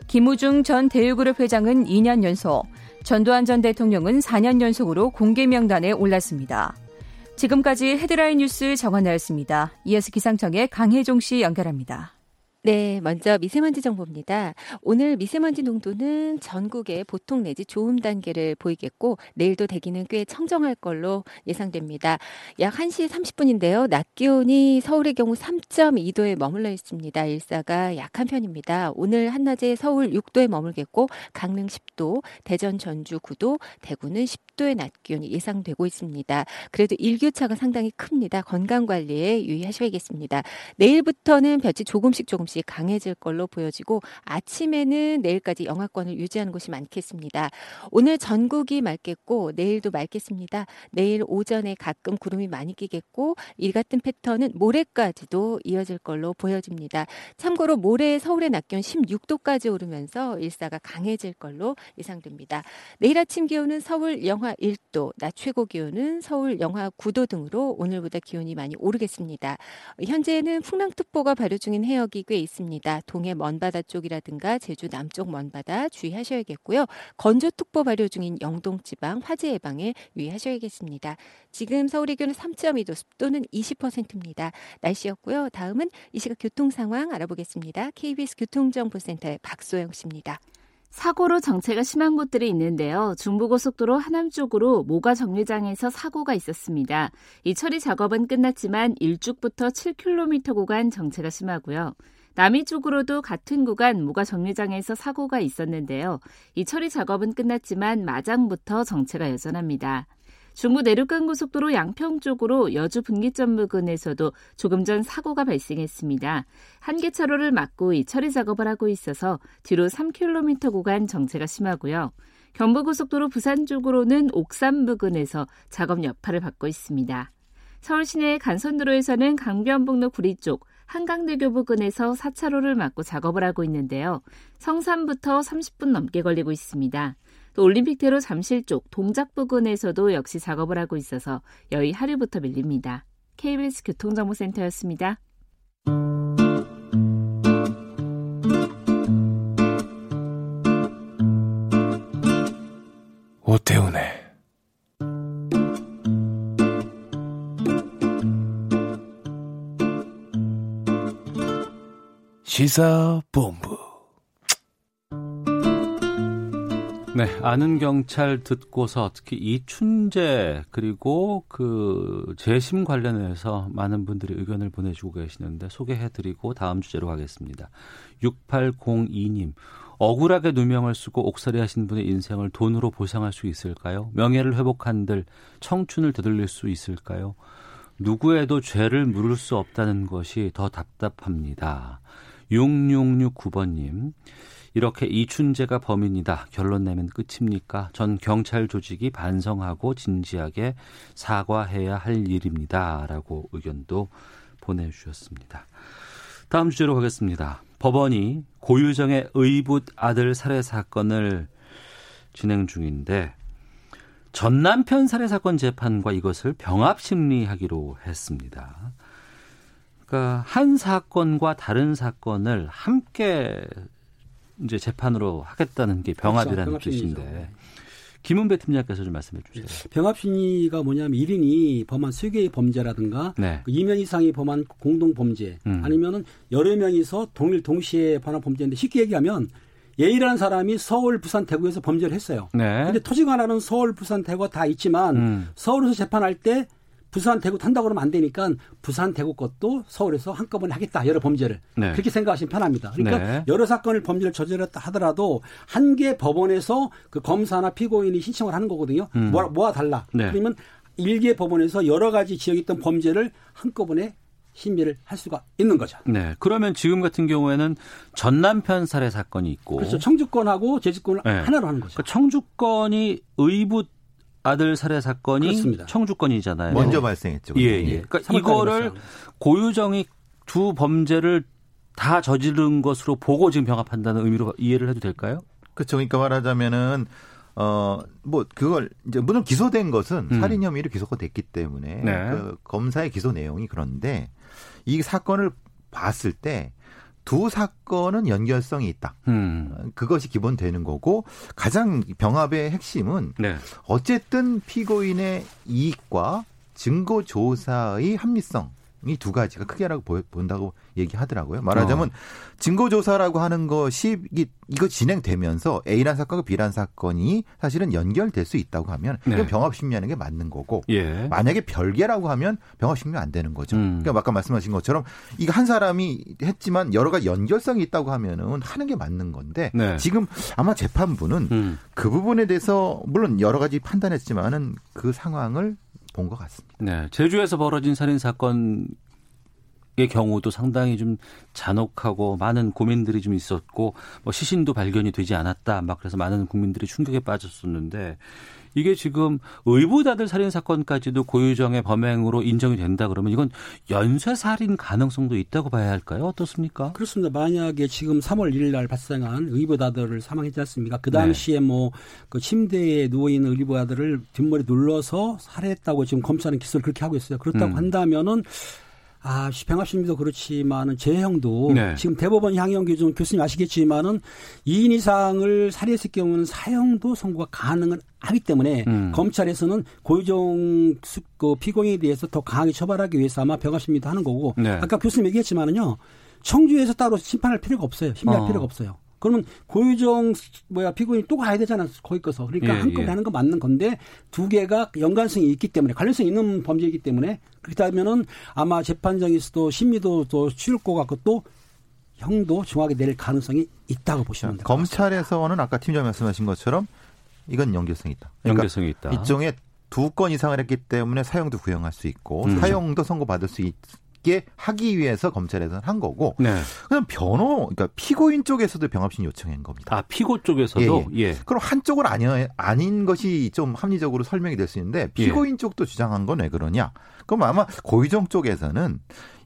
김우중 전 대우그룹 회장은 2년 연속, 전두환 전 대통령은 4년 연속으로 공개 명단에 올랐습니다. 지금까지 헤드라인 뉴스 정한나였습니다. 이어서 기상청의 강혜종 씨 연결합니다. 네, 먼저 미세먼지 정보입니다. 오늘 미세먼지 농도는 전국에 보통 내지 좋음 단계를 보이겠고 내일도 대기는 꽤 청정할 걸로 예상됩니다. 약 1시 30분인데요. 낮 기온이 서울의 경우 3.2도에 머물러 있습니다. 일사가 약한 편입니다. 오늘 한낮에 서울 6도에 머물겠고 강릉 10도, 대전 전주 9도, 대구는 10도의 낮 기온이 예상되고 있습니다. 그래도 일교차가 상당히 큽니다. 건강 관리에 유의하셔야겠습니다. 내일부터는 볕이 조금씩 조금씩 강해질 걸로 보여지고 아침에는 내일까지 영하권을 유지하는 곳이 많겠습니다. 오늘 전국이 맑겠고 내일도 맑겠습니다. 내일 오전에 가끔 구름이 많이 끼겠고 이 같은 패턴은 모레까지도 이어질 걸로 보여집니다. 참고로 모레 서울의 낮 기온 16도까지 오르면서 일사가 강해질 걸로 예상됩니다. 내일 아침 기온은 서울 영하 1도, 낮 최고 기온은 서울 영하 9도 등으로 오늘보다 기온이 많이 오르겠습니다. 현재는 풍랑특보가 발효 중인 해역이 꽤 있습니다. 동해 먼바다 쪽이라든가 제주 남쪽 먼바다 주의하셔야겠고요. 건조특보 발효 중인 영동지방 화재 예방에 유의하셔야겠습니다. 지금 서울의 기온은 3.2도, 습도는 20%입니다. 날씨였고요. 다음은 이 시각 교통 상황 알아보겠습니다. KBS 교통정보센터의 박소영 씨입니다. 사고로 정체가 심한 곳들이 있는데요. 중부고속도로 하남 쪽으로 모가 정류장에서 사고가 있었습니다. 이 처리 작업은 끝났지만 일죽부터 7km 구간 정체가 심하고요. 남이 쪽으로도 같은 구간 모가 정류장에서 사고가 있었는데요. 이 처리 작업은 끝났지만 마장부터 정체가 여전합니다. 중부 내륙간 고속도로 양평 쪽으로 여주 분기점 부근에서도 조금 전 사고가 발생했습니다. 한 개 차로를 막고 이 처리 작업을 하고 있어서 뒤로 3km 구간 정체가 심하고요. 경부고속도로 부산 쪽으로는 옥산 부근에서 작업 여파를 받고 있습니다. 서울 시내 간선도로에서는 강변북로 구리 쪽 한강대교 부근에서 4차로를 막고 작업을 하고 있는데요. 성산부터 30분 넘게 걸리고 있습니다. 또 올림픽대로 잠실 쪽 동작 부근에서도 역시 작업을 하고 있어서 여의 하류부터 밀립니다. KBS 교통정보센터였습니다. 오태훈의 시사본부 네, 아는 경찰 듣고서 특히 이춘재 그리고 그 재심 관련해서 많은 분들이 의견을 보내주고 계시는데 소개해드리고 다음 주제로 가겠습니다. 6802님, 억울하게 누명을 쓰고 옥살이 하신 분의 인생을 돈으로 보상할 수 있을까요? 명예를 회복한들 청춘을 되돌릴 수 있을까요? 누구에도 죄를 물을 수 없다는 것이 더 답답합니다. 6669번님, 이렇게 이춘재가 범인이다. 결론 내면 끝입니까? 전 경찰 조직이 반성하고 진지하게 사과해야 할 일입니다. 라고 의견도 보내주셨습니다. 다음 주제로 가겠습니다. 법원이 고유정의 의붓 아들 살해 사건을 진행 중인데 전 남편 살해 사건 재판과 이것을 병합 심리하기로 했습니다. 그러니까 한 사건과 다른 사건을 함께 이제 재판으로 하겠다는 게 병합이라는 그렇죠. 뜻인데 김은배 팀장께서 좀 말씀해 주세요. 병합 심리가 뭐냐면 1인이 범한 수개의 범죄라든가 네. 2명 이상이 범한 공동 범죄 음. 아니면은 여러 명이서 동일 동시에 범한 범죄인데 쉽게 얘기하면 A라는 사람이 서울, 부산, 대구에서 범죄를 했어요. 네. 근데 하나는 서울, 부산, 대구가 다 있지만 음. 서울에서 재판할 때 부산, 대구 탄다고 그러면 안 되니까 부산, 대구 것도 서울에서 한꺼번에 하겠다. 여러 범죄를. 네. 그렇게 생각하시면 편합니다. 그러니까 네. 여러 사건을 범죄를 저질렀다 하더라도 한 개 법원에서 그 검사나 피고인이 신청을 하는 거거든요. 음. 뭐와, 뭐와 달라. 네. 그러면 일개 법원에서 여러 가지 지역에 있던 범죄를 한꺼번에 심의를 할 수가 있는 거죠. 네. 그러면 지금 같은 경우에는 전 남편 살해 사건이 있고 그렇죠. 청주권하고 재주권을 네. 하나로 하는 거죠. 그러니까 청주권이 의붓 아들 살해 사건이 그렇습니다. 청주권이잖아요. 먼저 발생했죠. 예, 예. 그러니까 이거를 고유정이 두 범죄를 다 저지른 것으로 보고 지금 병합한다는 의미로 이해를 해도 될까요? 그렇죠. 그러니까 말하자면은 어 뭐 그걸 이제 물론 기소된 것은 음. 살인 혐의로 기소가 됐기 때문에 네. 그 검사의 기소 내용이 그런데 이 사건을 봤을 때 두 사건은 연결성이 있다. 음. 그것이 기본 되는 거고 가장 병합의 핵심은 네. 어쨌든 피고인의 이익과 증거 조사의 합리성 이 두 가지가 크게라고 본다고 얘기하더라고요. 말하자면 어. 증거조사라고 하는 것이 이거 진행되면서 A란 사건과 B란 사건이 사실은 연결될 수 있다고 하면 네. 병합심리하는 게 맞는 거고 예. 만약에 별개라고 하면 병합심리 안 되는 거죠. 음. 그러니까 아까 말씀하신 것처럼 이거 한 사람이 했지만 여러 가지 연결성이 있다고 하면은 하는 게 맞는 건데 네. 지금 아마 재판부는 음. 그 부분에 대해서 물론 여러 가지 판단했지만은 그 상황을 본 것 같습니다. 네, 제주에서 벌어진 살인 사건 의 경우도 상당히 좀 잔혹하고 많은 고민들이 좀 있었고 뭐 시신도 발견이 되지 않았다 막 그래서 많은 국민들이 충격에 빠졌었는데 이게 지금 의붓아들 살인 사건까지도 고유정의 범행으로 인정이 된다 그러면 이건 연쇄 살인 가능성도 있다고 봐야 할까요? 어떻습니까? 그렇습니다. 만약에 지금 3월 1일 날 발생한 의붓아들을 사망했지 않습니까? 그 당시에 네. 뭐그 침대에 누워 있는 의붓아들을 뒷머리 눌러서 살해했다고 지금 검사는 기소를 그렇게 하고 있어요. 그렇다고 음. 한다면은 아, 병합심리도 그렇지만은 재형도 네. 지금 대법원 향형 기준 교수님 아시겠지만은 2인 이상을 살해했을 경우는 사형도 선고가 가능은 하기 때문에 음. 검찰에서는 고유정 그 피고인에 대해서 더 강하게 처벌하기 위해서 아마 병합심리도 하는 거고 네. 아까 교수님 얘기했지만은요 청주에서 따로 심판할 필요가 없어요 심리할 어. 필요가 없어요 그러면 고유정 뭐야 피고인 또 가야 되잖아 거기 거서 그러니까 예, 한꺼번에 예. 하는 건 맞는 건데 두 개가 연관성이 있기 때문에 관련성이 있는 범죄이기 때문에 그렇다면은 아마 재판장에서도 심리도 또 치울 것 같고 또 형도 중하게 낼 가능성이 있다고 보시면 됩니다. 검찰에서는 아까 팀장 말씀하신 것처럼 이건 연결성이 있다. 그러니까 연결성이 있다. 일종의 두 건 이상을 했기 때문에 사형도 구형할 수 있고 음. 사형도 선고받을 수 있 게 하기 위해서 검찰에서는 한 거고 네. 그럼 변호 그러니까 피고인 쪽에서도 병합심 요청한 겁니다. 아 피고 쪽에서도 예. 그럼 한쪽은 아니, 아닌 것이 좀 합리적으로 설명이 될 수 있는데 피고인 쪽도 주장한 건 왜 그러냐? 그럼 아마 고의정 쪽에서는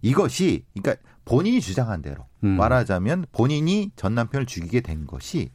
이것이 그러니까 본인이 주장한 대로 음. 말하자면 본인이 전 남편을 죽이게 된 것이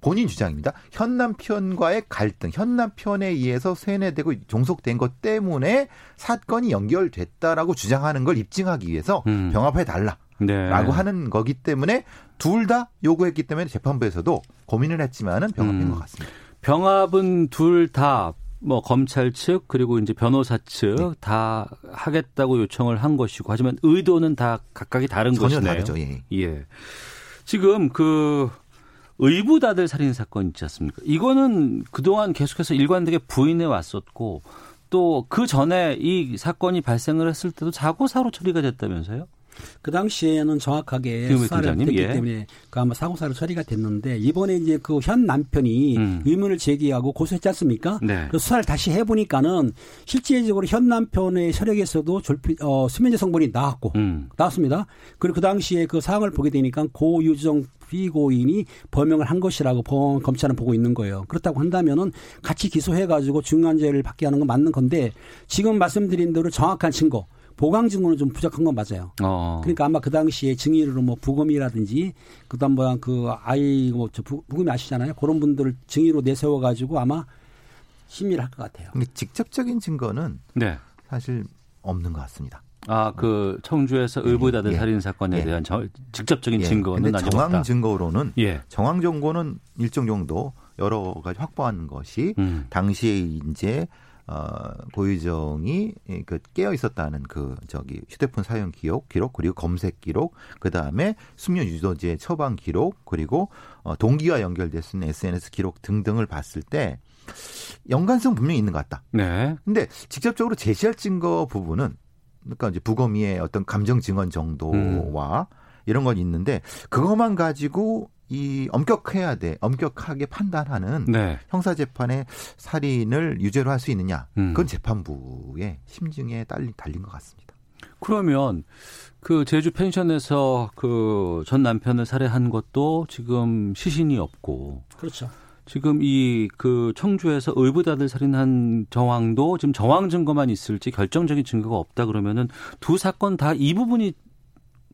본인 주장입니다. 현 남편과의 갈등, 현 남편에 의해서 세뇌되고 종속된 것 때문에 사건이 연결됐다라고 주장하는 걸 입증하기 위해서 음. 병합해 달라. 네. 라고 하는 거기 때문에 둘 다 요구했기 때문에 재판부에서도 고민을 했지만은 병합인 음. 것 같습니다. 병합은 둘 다 뭐 검찰 측 그리고 이제 변호사 측 네. 다 하겠다고 요청을 한 것이고 하지만 의도는 다 각각이 다른 것이네요. 다르죠. 예. 예. 지금 그 의부다들 살인 사건 있지 않습니까? 이거는 그동안 계속해서 일관되게 부인해 왔었고 또 그 전에 이 사건이 발생을 했을 때도 사고사로 처리가 됐다면서요? 그 당시에는 정확하게 수사를 됐기 예. 때문에 그 아마 사고사로 처리가 됐는데 이번에 이제 그 현 남편이 음. 의문을 제기하고 고소했지 않습니까? 네. 그 수사를 다시 해보니까는 실질적으로 현 남편의 혈액에서도 졸피, 어, 수면제 성분이 나왔고 음. 나왔습니다. 그리고 그 당시에 그 사항을 보게 되니까 고유정 피고인이 범행을 한 것이라고 법- 검찰은 보고 있는 거예요. 그렇다고 한다면은 같이 기소해가지고 중요한 죄를 받게 하는 건 맞는 건데 지금 말씀드린 대로 정확한 증거, 보강 증거는 좀 부족한 건 맞아요. 어. 그러니까 아마 그 당시에 증인으로 뭐 부검이라든지 그다음 뭐그 아이 뭐저 부검이 아시잖아요. 그런 분들을 증인으로 내세워 가지고 아마 심의를 할 것 같아요. 근데 직접적인 증거는 네. 사실 없는 것 같습니다. 아, 그 청주에서 의부다들 예. 살인 사건에 예. 대한 저- 직접적인 예. 증거는 아직 정황 없다. 증거로는 예. 정황 정보는 일정 정도 여러 가지 확보한 것이 음. 당시에 이제 어 고유정이 그 깨어 있었다는 그 저기 휴대폰 사용 기록 기록 그리고 검색 기록 그 다음에 숙면 유도제 처방 기록 그리고 어 동기와 연결될 수 있는 SNS 기록 등등을 봤을 때 연관성 분명히 있는 것 같다. 네. 근데 직접적으로 제시할 증거 부분은 그러니까 이제 부검이의 어떤 감정 증언 정도와 이런 건 있는데 그것만 가지고 이 엄격해야 돼 엄격하게 판단하는 네. 형사 재판의 살인을 유죄로 할 수 있느냐 음. 그건 재판부의 심증에 달린 달린 것 같습니다. 그러면 그 제주 펜션에서 그 전 남편을 살해한 것도 지금 시신이 없고 그렇죠. 지금 이 그 청주에서 의부다들 살인한 정황도 지금 정황 증거만 있을지 결정적인 증거가 없다 그러면은 두 사건 다 이 부분이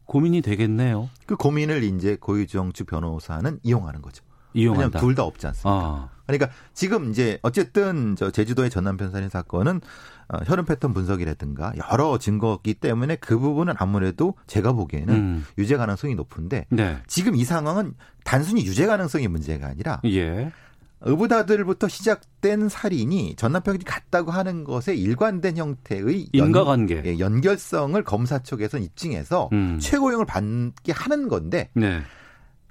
고민이 되겠네요. 그 고민을 이제 고유정 측 변호사는 이용하는 거죠. 왜냐하면 이용한다. 둘다 없지 않습니까? 아, 그러니까 지금 이제 어쨌든 저 제주도의 전 남 편 살인 사건은 어, 혈흔 패턴 분석이라든가 여러 증거기 때문에 그 부분은 아무래도 제가 보기에는 음. 유죄 가능성이 높은데 네. 지금 이 상황은 단순히 유죄 가능성이 문제가 아니라 예. 의부다들부터 시작된 살인이 전 남편이 갔다고 하는 것에 일관된 형태의 연- 인과관계. 예, 연결성을 검사 쪽에서 입증해서 음. 최고형을 받게 하는 건데 네.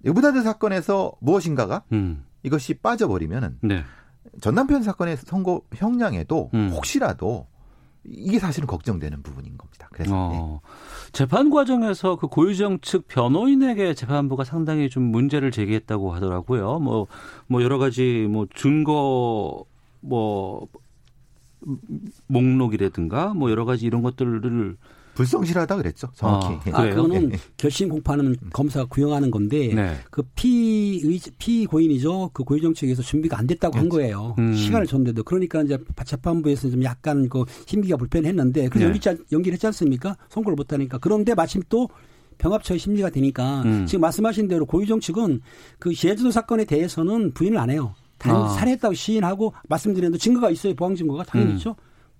의부다들 사건에서 무엇인가가 음. 이것이 빠져버리면은 네. 전 남편 사건의 선고 형량에도 음. 혹시라도 이게 사실은 걱정되는 부분인 겁니다. 그래서 네. 어, 재판 과정에서 그 고유정 측 변호인에게 재판부가 상당히 좀 문제를 제기했다고 하더라고요. 뭐, 뭐 여러 가지 뭐 증거 뭐 목록이라든가 뭐 여러 가지 이런 것들을 불성실하다 그랬죠. 정확히. 아, 아? 그거는 예. 결심 공판은 검사가 구형하는 건데 네. 그 피의 피 고인이죠. 그 고유정 측에서 준비가 안 됐다고 한 거예요. 음. 시간을 줬는데도 그러니까 이제 재판부에서 좀 약간 그 심기가 불편했는데 그래서 네. 연기 연기를 했지 않습니까? 선고를 못 하니까 그런데 마침 또 병합처의 심리가 되니까 음. 지금 말씀하신 대로 고유정 측은 그 제주도 사건에 대해서는 부인을 안 해요. 단 아. 살해했다고 시인하고 말씀드린 대로 증거가 있어요. 보강 증거가 당연히 음. 있죠.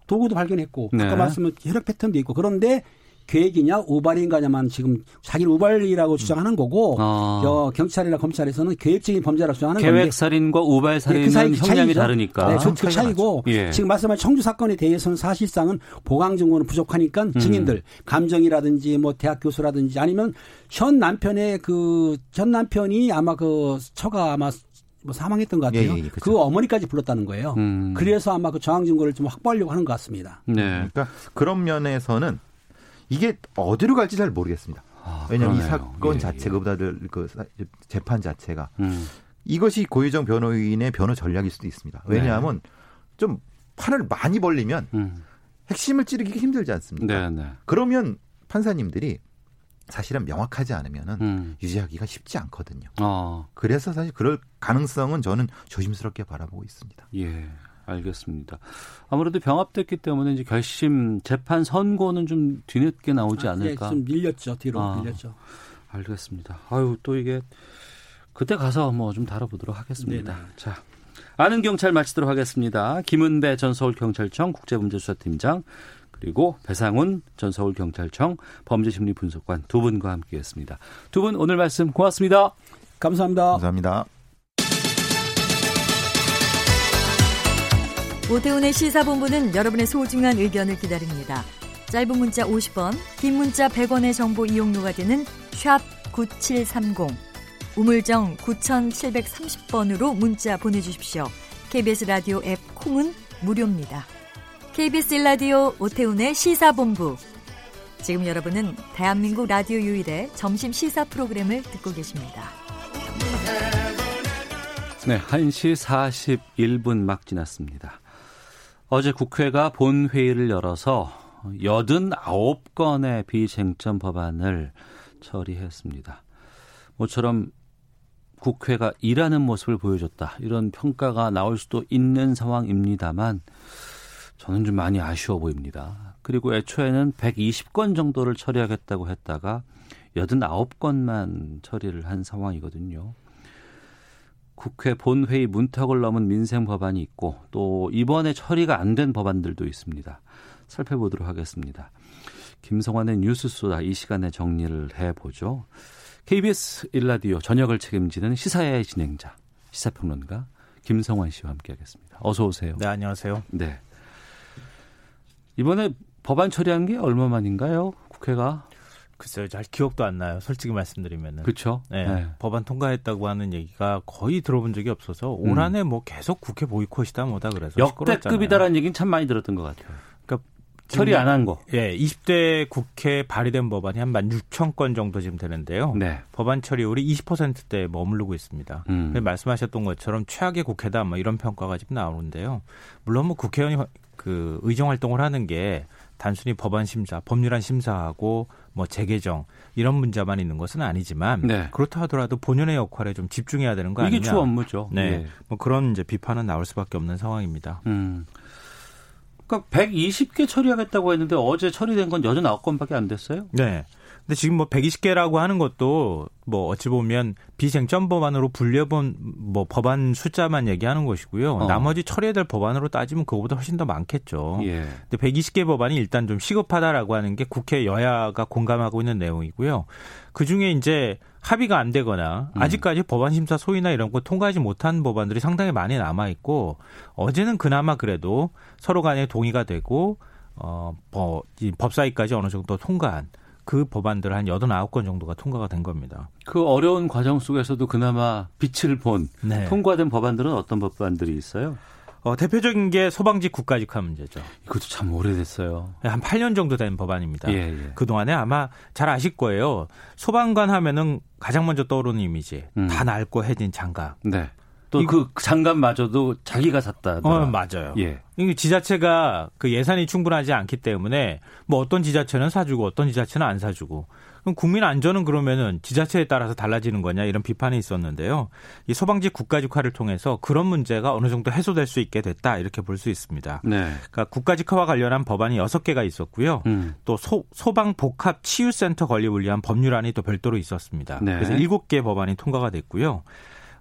도구도 발견했고 네. 아까 말씀은 혈액 패턴도 있고 그런데 계획이냐 우발인가냐만 지금 자기를 우발이라고 주장하는 거고 아. 어, 경찰이나 검찰에서는 계획적인 범죄라고 주장하는 계획 건데 살인과 우발 네, 살인은 그 사이 형량이 차이죠. 다르니까. 네, 그, 그 차이고 예. 지금 말씀하신 청주 사건에 대해서는 사실상은 보강 증거는 부족하니까 음. 증인들 감정이라든지 뭐 대학 교수라든지 아니면 현 남편의 그전 남편이 아마 그 처가 아마 뭐 사망했던 것 같아요. 예, 예, 예, 그렇죠. 그 어머니까지 불렀다는 거예요. 음. 그래서 아마 그 정황 증거를 좀 확보하려고 하는 것 같습니다. 네. 그러니까 그런 면에서는 이게 어디로 갈지 잘 모르겠습니다. 아, 왜냐하면 이 그러네요. 사건 예, 자체가 예. 보다들 그 사- 재판 자체가 음. 이것이 고유정 변호인의 변호 전략일 수도 있습니다. 왜냐하면 좀 판을 많이 벌리면 음. 핵심을 찌르기 힘들지 않습니까? 네, 네. 그러면 판사님들이 사실은 명확하지 않으면은 음. 유죄하기가 쉽지 않거든요. 어, 그래서 사실 그럴 가능성은 저는 조심스럽게 바라보고 있습니다. 예. 알겠습니다. 아무래도 병합됐기 때문에 이제 결심 재판 선고는 좀 뒤늦게 나오지 아, 않을까. 예, 좀 밀렸죠. 뒤로 아. 밀렸죠. 알겠습니다. 아유 또 이게 그때 가서 뭐 좀 다뤄보도록 하겠습니다. 네네. 자 아는 경찰 마치도록 하겠습니다. 김은배 전 서울경찰청 국제문제수사팀장 그리고 배상훈 전 서울경찰청 범죄심리분석관 두 분과 함께했습니다. 두 분 오늘 말씀 고맙습니다. 감사합니다. 감사합니다. 오태훈의 시사본부는 여러분의 소중한 의견을 기다립니다. 짧은 문자 50원, 긴 문자 100원의 정보 이용료가 되는 샵 9730, 우물정 9730번으로 문자 보내주십시오. KBS 라디오 앱 콩은 무료입니다. KBS 라디오 오태훈의 시사본부. 지금 여러분은 대한민국 라디오 유일의 점심 시사 프로그램을 듣고 계십니다. 네, 1시 41분 막 지났습니다. 어제 국회가 본회의를 열어서 89건의 비쟁점 법안을 처리했습니다. 모처럼 국회가 일하는 모습을 보여줬다. 이런 평가가 나올 수도 있는 상황입니다만 저는 좀 많이 아쉬워 보입니다. 그리고 애초에는 120건 정도를 처리하겠다고 했다가 89건만 처리를 한 상황이거든요. 국회 본회의 문턱을 넘은 민생 법안이 있고 또 이번에 처리가 안 된 법안들도 있습니다. 살펴보도록 하겠습니다. 김성환의 뉴스 소다 이 시간에 정리를 해보죠. KBS 일라디오 저녁을 책임지는 시사의 진행자 시사평론가 김성환 씨와 함께하겠습니다. 어서 오세요. 네, 안녕하세요. 네. 이번에 법안 처리한 게 얼마 만인가요? 국회가? 글쎄요, 잘 기억도 안 나요. 솔직히 말씀드리면은. 그렇죠. 네, 네. 법안 통과했다고 하는 얘기가 거의 들어본 적이 없어서 음. 올 한해 뭐 계속 국회 보이콧이다 뭐다 그래서. 역대급이다라는 얘기는 참 많이 들었던 것 같아요. 그러니까 처리 안 한 거. 예, 20대 국회 발의된 법안이 한 16,000건 정도 지금 되는데요. 네. 법안 처리율이 20%대에 머무르고 있습니다. 음. 근데 말씀하셨던 것처럼 최악의 국회다 뭐 이런 평가가 지금 나오는데요. 물론 뭐 국회의원이 그 의정 활동을 하는 게 단순히 법안 심사, 법률안 심사하고 뭐 재개정 이런 문제만 있는 것은 아니지만 네. 그렇다 하더라도 본연의 역할에 좀 집중해야 되는 거 이게 아니냐. 주 업무죠. 네. 예. 뭐 그런 이제 비판은 나올 수밖에 없는 상황입니다. 음. 그러니까 120개 처리하겠다고 했는데 어제 처리된 건 89건밖에 안 됐어요? 네. 근데 지금 뭐 120개라고 하는 것도 뭐 어찌 보면 비쟁점 법안으로 분류해본 뭐 법안 숫자만 얘기하는 것이고요. 어. 나머지 처리해야 될 법안으로 따지면 그거보다 훨씬 더 많겠죠. 예. 근데 120개 법안이 일단 좀 시급하다라고 하는 게 국회 여야가 공감하고 있는 내용이고요. 그 중에 이제 합의가 안 되거나 음. 아직까지 법안 심사 소위나 이런 거 통과하지 못한 법안들이 상당히 많이 남아 있고 어제는 그나마 그래도 서로 간에 동의가 되고 어, 뭐, 이 법사위까지 어느 정도 통과한 그 법안들 한 89건 정도가 통과가 된 겁니다. 그 어려운 과정 속에서도 그나마 빛을 본 네. 통과된 법안들은 어떤 법안들이 있어요? 어, 대표적인 게 소방직 국가직화 문제죠. 이것도 참 오래됐어요. 한 8년 정도 된 법안입니다. 예, 예. 그동안에 아마 잘 아실 거예요. 소방관 하면은 가장 먼저 떠오르는 이미지. 음. 다 낡고 해진 장갑. 네. 또 그 장갑마저도 자기가 샀다. 어, 맞아요. 예. 이 지자체가 그 예산이 충분하지 않기 때문에 뭐 어떤 지자체는 사주고 어떤 지자체는 안 사주고 그럼 국민 안전은 그러면은 지자체에 따라서 달라지는 거냐 이런 비판이 있었는데요. 이 소방직 국가직화를 통해서 그런 문제가 어느 정도 해소될 수 있게 됐다 이렇게 볼 수 있습니다. 네. 그러니까 국가직화와 관련한 법안이 6개가 있었고요. 음. 또 소, 소방 복합 치유센터 건립을 위한 법률안이 또 별도로 있었습니다. 네. 그래서 7개 법안이 통과가 됐고요.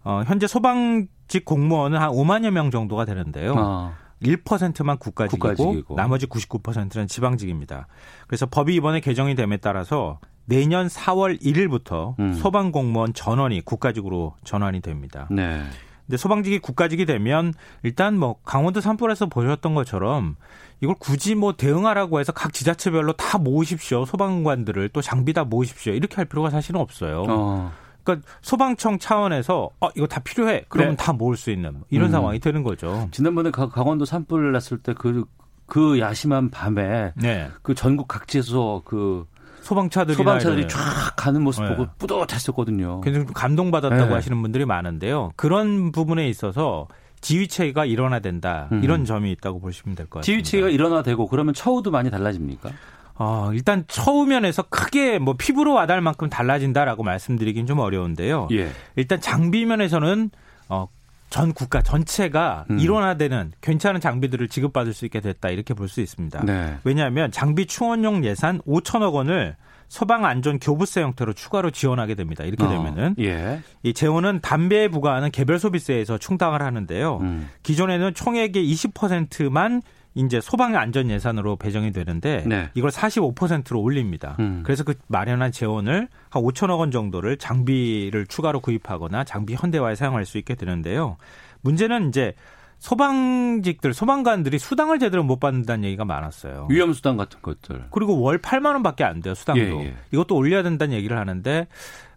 어, 현재 소방직 공무원은 한 5만여 명 정도가 되는데요. 어. 1%만 국가직이고, 국가직이고. 나머지 99%는 지방직입니다. 그래서 법이 이번에 개정이 됨에 따라서 내년 4월 1일부터 음. 소방 공무원 전원이 국가직으로 전환이 됩니다. 네. 근데 소방직이 국가직이 되면 일단 뭐 강원도 산불에서 보셨던 것처럼 이걸 굳이 뭐 대응하라고 해서 각 지자체별로 다 모으십시오. 소방관들을 또 장비 다 모으십시오. 이렇게 할 필요가 사실은 없어요. 어. 그러니까 소방청 차원에서 어 이거 다 필요해. 그러면 네. 다 모을 수 있는 이런 음. 상황이 되는 거죠. 지난번에 가- 강원도 산불 났을 때그그 야심한 밤에 네. 그 전국 각지에서 그 소방차들이 소방차들이 쫙 가는 모습 네. 보고 뿌듯했었거든요. 굉장히 좀 감동받았다고 네. 하시는 분들이 많은데요. 그런 부분에 있어서 지휘체계가 일원화된다 음. 이런 점이 있다고 보시면 될 것 같습니다. 지휘체계가 일어나되고 그러면 처우도 많이 달라집니까? 어, 일단 처우면에서 크게 뭐 피부로 와닿을 만큼 달라진다라고 말씀드리긴 좀 어려운데요. 예. 일단 장비면에서는 어, 전 국가 전체가 음. 일원화되는 괜찮은 장비들을 지급받을 수 있게 됐다 이렇게 볼 수 있습니다. 네. 왜냐하면 장비 충원용 예산 5천억 원을 소방 안전 교부세 형태로 추가로 지원하게 됩니다. 이렇게 어, 되면은 예. 이 재원은 담배에 부과하는 개별 소비세에서 충당을 하는데요. 음. 기존에는 총액의 20%만 이제 소방 안전 예산으로 배정이 되는데 네. 이걸 45%로 올립니다. 음. 그래서 그 마련한 재원을 한 5천억 원 정도를 장비를 추가로 구입하거나 장비 현대화에 사용할 수 있게 되는데요. 문제는 이제 소방직들, 소방관들이 수당을 제대로 못 받는다는 얘기가 많았어요. 위험 수당 같은 것들. 그리고 월 8만 원밖에 안 돼요, 수당도. 예, 예. 이것도 올려야 된다는 얘기를 하는데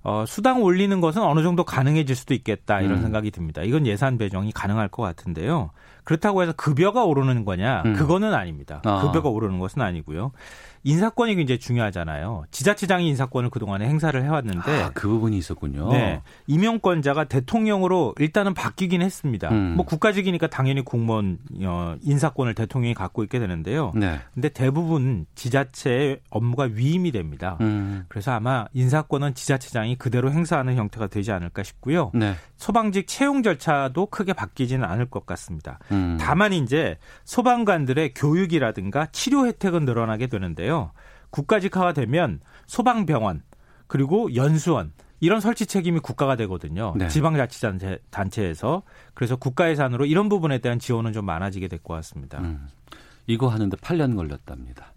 어, 수당 올리는 것은 어느 정도 가능해질 수도 있겠다 이런 음. 생각이 듭니다. 이건 예산 배정이 가능할 것 같은데요. 그렇다고 해서 급여가 오르는 거냐? 음. 그거는 아닙니다. 아. 급여가 오르는 것은 아니고요. 인사권이 굉장히 중요하잖아요. 지자체장이 인사권을 그동안에 행사를 해왔는데 아, 그 부분이 있었군요. 네. 임용권자가 대통령으로 일단은 바뀌긴 했습니다. 음. 뭐 국가직이니까 당연히 공무원 어, 인사권을 대통령이 갖고 있게 되는데요. 네. 근데 대부분 지자체의 업무가 위임이 됩니다. 음. 그래서 아마 인사권은 지자체장이 그대로 행사하는 형태가 되지 않을까 싶고요. 네. 소방직 채용 절차도 크게 바뀌지는 않을 것 같습니다. 음. 다만 이제 소방관들의 교육이라든가 치료 혜택은 늘어나게 되는데 요. 국가직화가 되면 소방병원 그리고 연수원 이런 설치 책임이 국가가 되거든요. 네. 지방자치단체 단체에서 그래서 국가 예산으로 이런 부분에 대한 지원은 좀 많아지게 될 것 같습니다. 음. 이거 하는데 8년 걸렸답니다.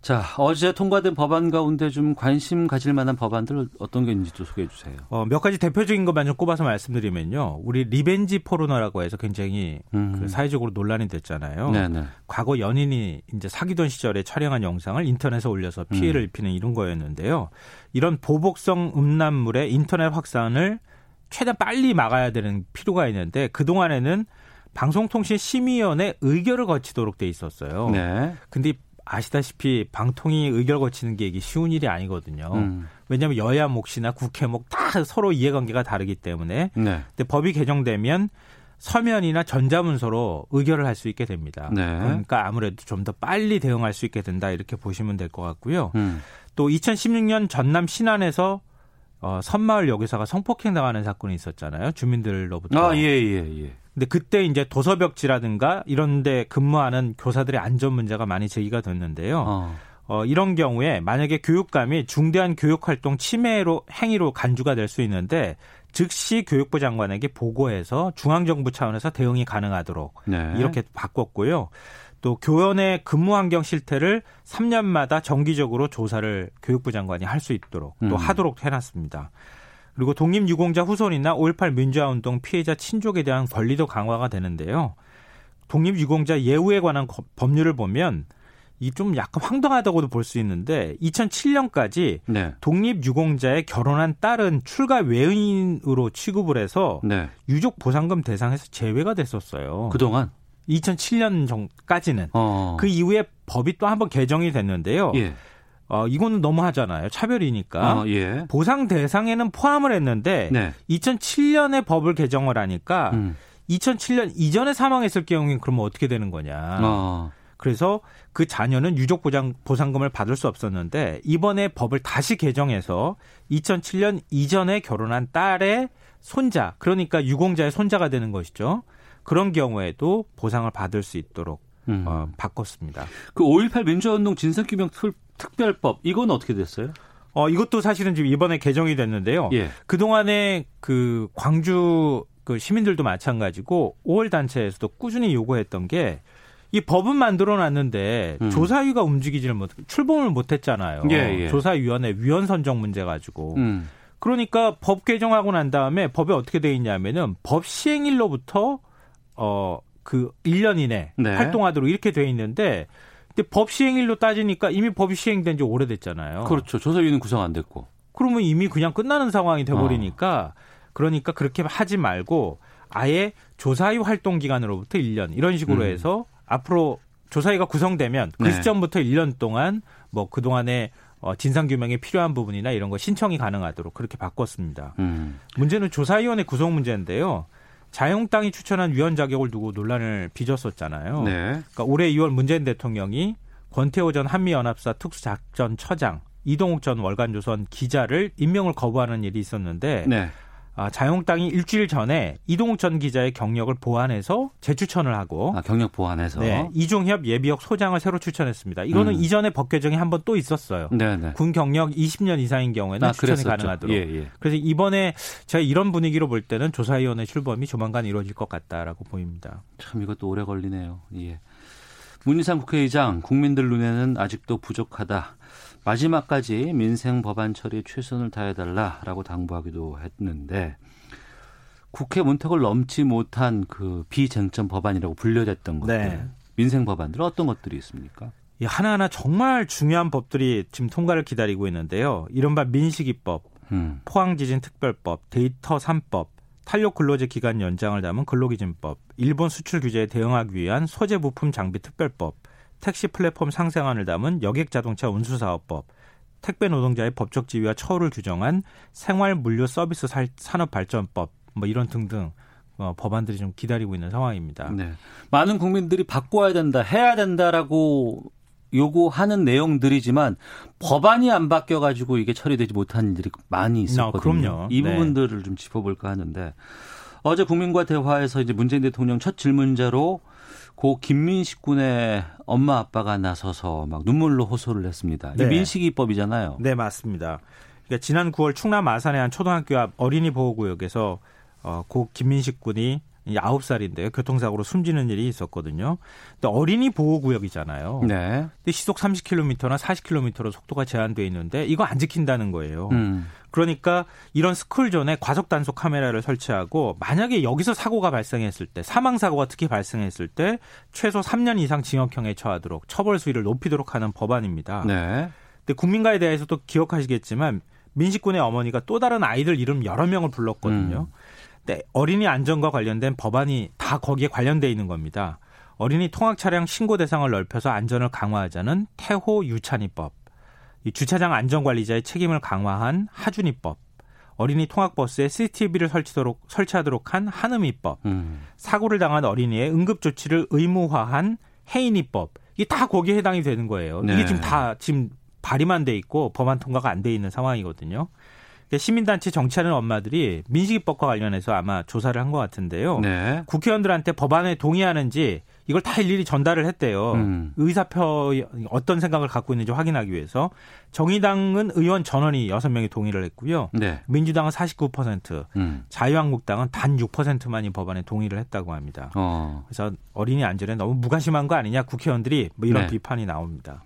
자, 어제 통과된 법안 가운데 좀 관심 가질 만한 법안들 어떤 게 있는지 또 소개해 주세요. 어, 몇 가지 대표적인 것만 좀 꼽아서 말씀드리면요. 우리 revenge 포르노라고 해서 굉장히 음. 그 사회적으로 논란이 됐잖아요. 네네. 과거 연인이 이제 사귀던 시절에 촬영한 영상을 인터넷에 올려서 피해를 음. 입히는 이런 거였는데요. 이런 보복성 음란물의 인터넷 확산을 최대한 빨리 막아야 되는 필요가 있는데 그동안에는 방송통신심의위원회 의결을 거치도록 돼 있었어요. 네. 근데 아시다시피 방통위 의결 거치는 게 이게 쉬운 일이 아니거든요. 음. 왜냐하면 여야 몫이나 국회 몫다 서로 이해관계가 다르기 때문에 네. 근데 법이 개정되면 서면이나 전자문서로 의결을 할 수 있게 됩니다. 네. 그러니까 아무래도 좀 더 빨리 대응할 수 있게 된다 이렇게 보시면 될 것 같고요. 음. 또 2016년 전남 신안에서 어, 선마을 여교사가 성폭행 당하는 사건이 있었잖아요. 주민들로부터. 아, 예, 예, 예. 근데 그때 이제 도서벽지라든가 이런 데 근무하는 교사들의 안전 문제가 많이 제기가 됐는데요. 어. 어, 이런 경우에 만약에 교육감이 중대한 교육활동 침해로 행위로 간주가 될 수 있는데 즉시 교육부 장관에게 보고해서 중앙정부 차원에서 대응이 가능하도록 네. 이렇게 바꿨고요. 또 교원의 근무 환경 실태를 3년마다 정기적으로 조사를 교육부 장관이 할 수 있도록 또 음. 하도록 해놨습니다. 그리고 독립유공자 후손이나 5.18 민주화운동 피해자 친족에 대한 권리도 강화가 되는데요. 독립유공자 예우에 관한 거- 법률을 보면 이 좀 약간 황당하다고도 볼 수 있는데 2007년까지 네. 독립유공자의 결혼한 딸은 출가 외인으로 취급을 해서 네. 유족 보상금 대상에서 제외가 됐었어요. 그동안 2007년 전까지는 어. 그 이후에 법이 또 한 번 개정이 됐는데요. 예. 어, 이거는 너무 하잖아요. 차별이니까. 어, 예. 보상 대상에는 포함을 했는데 네. 2007년에 법을 개정을 하니까 음. 2007년 이전에 사망했을 경우엔 그러면 어떻게 되는 거냐. 어. 그래서 그 자녀는 유족 보장 보상금을 받을 수 없었는데 이번에 법을 다시 개정해서 2007년 이전에 결혼한 딸의 손자 그러니까 유공자의 손자가 되는 것이죠. 그런 경우에도 보상을 받을 수 있도록 음. 어, 바꿨습니다. 그 5.18 민주화운동 진상규명 특- 특별법 이건 어떻게 됐어요? 어, 이것도 사실은 지금 이번에 개정이 됐는데요. 예. 그 동안에 그 광주 그 시민들도 마찬가지고 5월 단체에서도 꾸준히 요구했던 게 이 법은 만들어 놨는데 음. 조사위가 움직이지를 못 출범을 못 했잖아요. 예, 예. 조사위원회 위원 선정 문제 가지고. 음. 그러니까 법 개정하고 난 다음에 법에 어떻게 돼 있냐면은 법 시행일로부터 어그 1년 이내 네. 활동하도록 이렇게 돼 있는데 근데 법 시행일로 따지니까 이미 법이 시행된 지 오래됐잖아요. 그렇죠. 조사위는 구성 안 됐고. 그러면 이미 그냥 끝나는 상황이 돼버리니까 그러니까 그렇게 하지 말고 아예 조사위 활동 기간으로부터 1년 이런 식으로 음. 해서 앞으로 조사위가 구성되면 그 네. 시점부터 1년 동안 뭐 그동안에 어, 진상규명에 필요한 부분이나 이런 거 신청이 가능하도록 그렇게 바꿨습니다. 음. 문제는 조사위원회 구성 문제인데요. 자유한국당이 추천한 위원 자격을 두고 논란을 빚었었잖아요. 네. 그러니까 올해 2월 문재인 대통령이 권태호 전 한미연합사 특수작전 처장 이동욱 전 월간조선 기자를 임명을 거부하는 일이 있었는데 네. 아, 자유한국당이 일주일 전에 이동욱 전 기자의 경력을 보완해서 재추천을 하고 아, 경력 보완해서. 네, 이종협 예비역 소장을 새로 추천했습니다. 이거는 음. 이전에 법 개정이 한 번 또 있었어요. 네, 네. 군 경력 20년 이상인 경우에는 아, 추천이 그랬었죠. 가능하도록. 예, 예. 그래서 이번에 제가 이런 분위기로 볼 때는 조사위원회 출범이 조만간 이루어질 것 같다라고 보입니다. 참 이것도 오래 걸리네요. 예. 문희상 국회의장 국민들 눈에는 아직도 부족하다. 마지막까지 민생 법안 처리에 최선을 다해달라라고 당부하기도 했는데 국회 문턱을 넘지 못한 그 비쟁점 법안이라고 분류됐던 것들 네. 민생 법안들 어떤 것들이 있습니까? 이 하나하나 정말 중요한 법들이 지금 통과를 기다리고 있는데요. 이른바 민식이법, 음. 포항지진특별법, 데이터 3법, 탄력 근로제 기간 연장을 담은 근로기준법, 일본 수출 규제에 대응하기 위한 소재 부품 장비 특별법, 택시 플랫폼 상생안을 담은 여객 자동차 운수사업법, 택배 노동자의 법적 지위와 처우를 규정한 생활 물류 서비스 살- 산업발전법, 뭐 이런 등등 어, 법안들이 좀 기다리고 있는 상황입니다. 네. 많은 국민들이 바꿔야 된다, 해야 된다라고 요구하는 내용들이지만 법안이 안 바뀌어 가지고 이게 처리되지 못한 일들이 많이 있었거든요. 그럼요. 이 네. 부분들을 좀 짚어볼까 하는데 어제 국민과 대화에서 이제 문재인 대통령 첫 질문자로 고 김민식 군의 엄마 아빠가 나서서 막 눈물로 호소를 했습니다. 이 네. 민식이법이잖아요. 네, 맞습니다. 그러니까 지난 9월 충남 마산의 한 초등학교 앞 어린이 보호구역에서 어, 고 김민식 군이 이제 9살인데요. 교통사고로 숨지는 일이 있었거든요. 근데 어린이 보호구역이잖아요. 네. 근데 시속 30km나 40km로 속도가 제한돼 있는데 이거 안 지킨다는 거예요. 음. 그러니까 이런 스쿨존에 과속 단속 카메라를 설치하고 만약에 여기서 사고가 발생했을 때 사망 사고가 특히 발생했을 때 최소 3년 이상 징역형에 처하도록 처벌 수위를 높이도록 하는 법안입니다. 네. 근데 국민가에 대해서도 기억하시겠지만 민식군의 어머니가 또 다른 아이들 이름 여러 명을 불렀거든요. 근데 어린이 안전과 관련된 법안이 다 거기에 관련돼 있는 겁니다. 어린이 통학 차량 신고 대상을 넓혀서 안전을 강화하자는 태호 유찬이법, 이 주차장 안전관리자의 책임을 강화한 하준이법, 어린이 통학버스에 CCTV를 설치도록, 설치하도록 한 한음이법, 음. 사고를 당한 어린이의 응급조치를 의무화한 해인이법 이게 다 거기에 해당이 되는 거예요. 네. 이게 지금 다 지금 발의만 돼 있고 법안 통과가 안 돼 있는 상황이거든요. 그러니까 시민단체 정치하는 엄마들이 민식이법과 관련해서 아마 조사를 한 것 같은데요. 네. 국회의원들한테 법안에 동의하는지 이걸 다 일일이 전달을 했대요. 음. 의사표 어떤 생각을 갖고 있는지 확인하기 위해서 정의당은 의원 전원이 6명이 동의를 했고요. 네. 민주당은 49%, 음. 자유한국당은 단 6%만 이 법안에 동의를 했다고 합니다. 어. 그래서 어린이 안전에 너무 무관심한 거 아니냐 국회의원들이 뭐 이런 네. 비판이 나옵니다.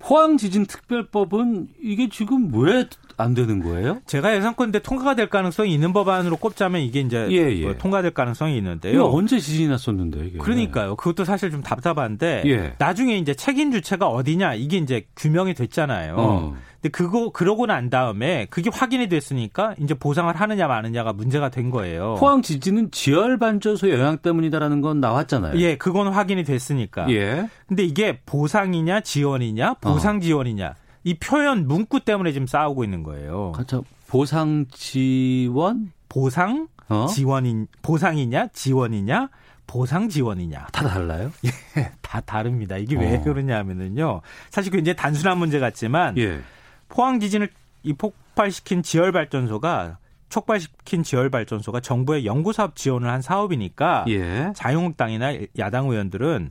포항 지진 특별법은 이게 지금 왜 안 되는 거예요? 제가 예상컨대 통과가 될 가능성이 있는 법안으로 꼽자면 이게 이제 예, 예. 뭐 통과될 가능성이 있는데요. 언제 지진이 났었는데 이게? 그러니까요. 그것도 사실 좀 답답한데 예. 나중에 이제 책임 주체가 어디냐 이게 이제 규명이 됐잖아요. 어. 근데 그거 그러고 난 다음에 그게 확인이 됐으니까 이제 보상을 하느냐 마느냐가 문제가 된 거예요. 포항 지진은 지열 반전소 영향 때문이다라는 건 나왔잖아요. 예, 그건 확인이 됐으니까. 예. 근데 이게 보상이냐 지원이냐 보상 지원이냐 이 표현 문구 때문에 지금 싸우고 있는 거예요. 가차 보상 지원 보상 어? 지원인 보상이냐 지원이냐 보상 지원이냐 다 달라요? 다 다릅니다. 이게 왜 어. 그러냐면은요. 사실 굉장히 단순한 문제 같지만 예. 포항 지진을 이 폭발시킨 지열 발전소가 촉발시킨 지열 발전소가 정부의 연구 사업 지원을 한 사업이니까 예. 자유한국당이나 야당 의원들은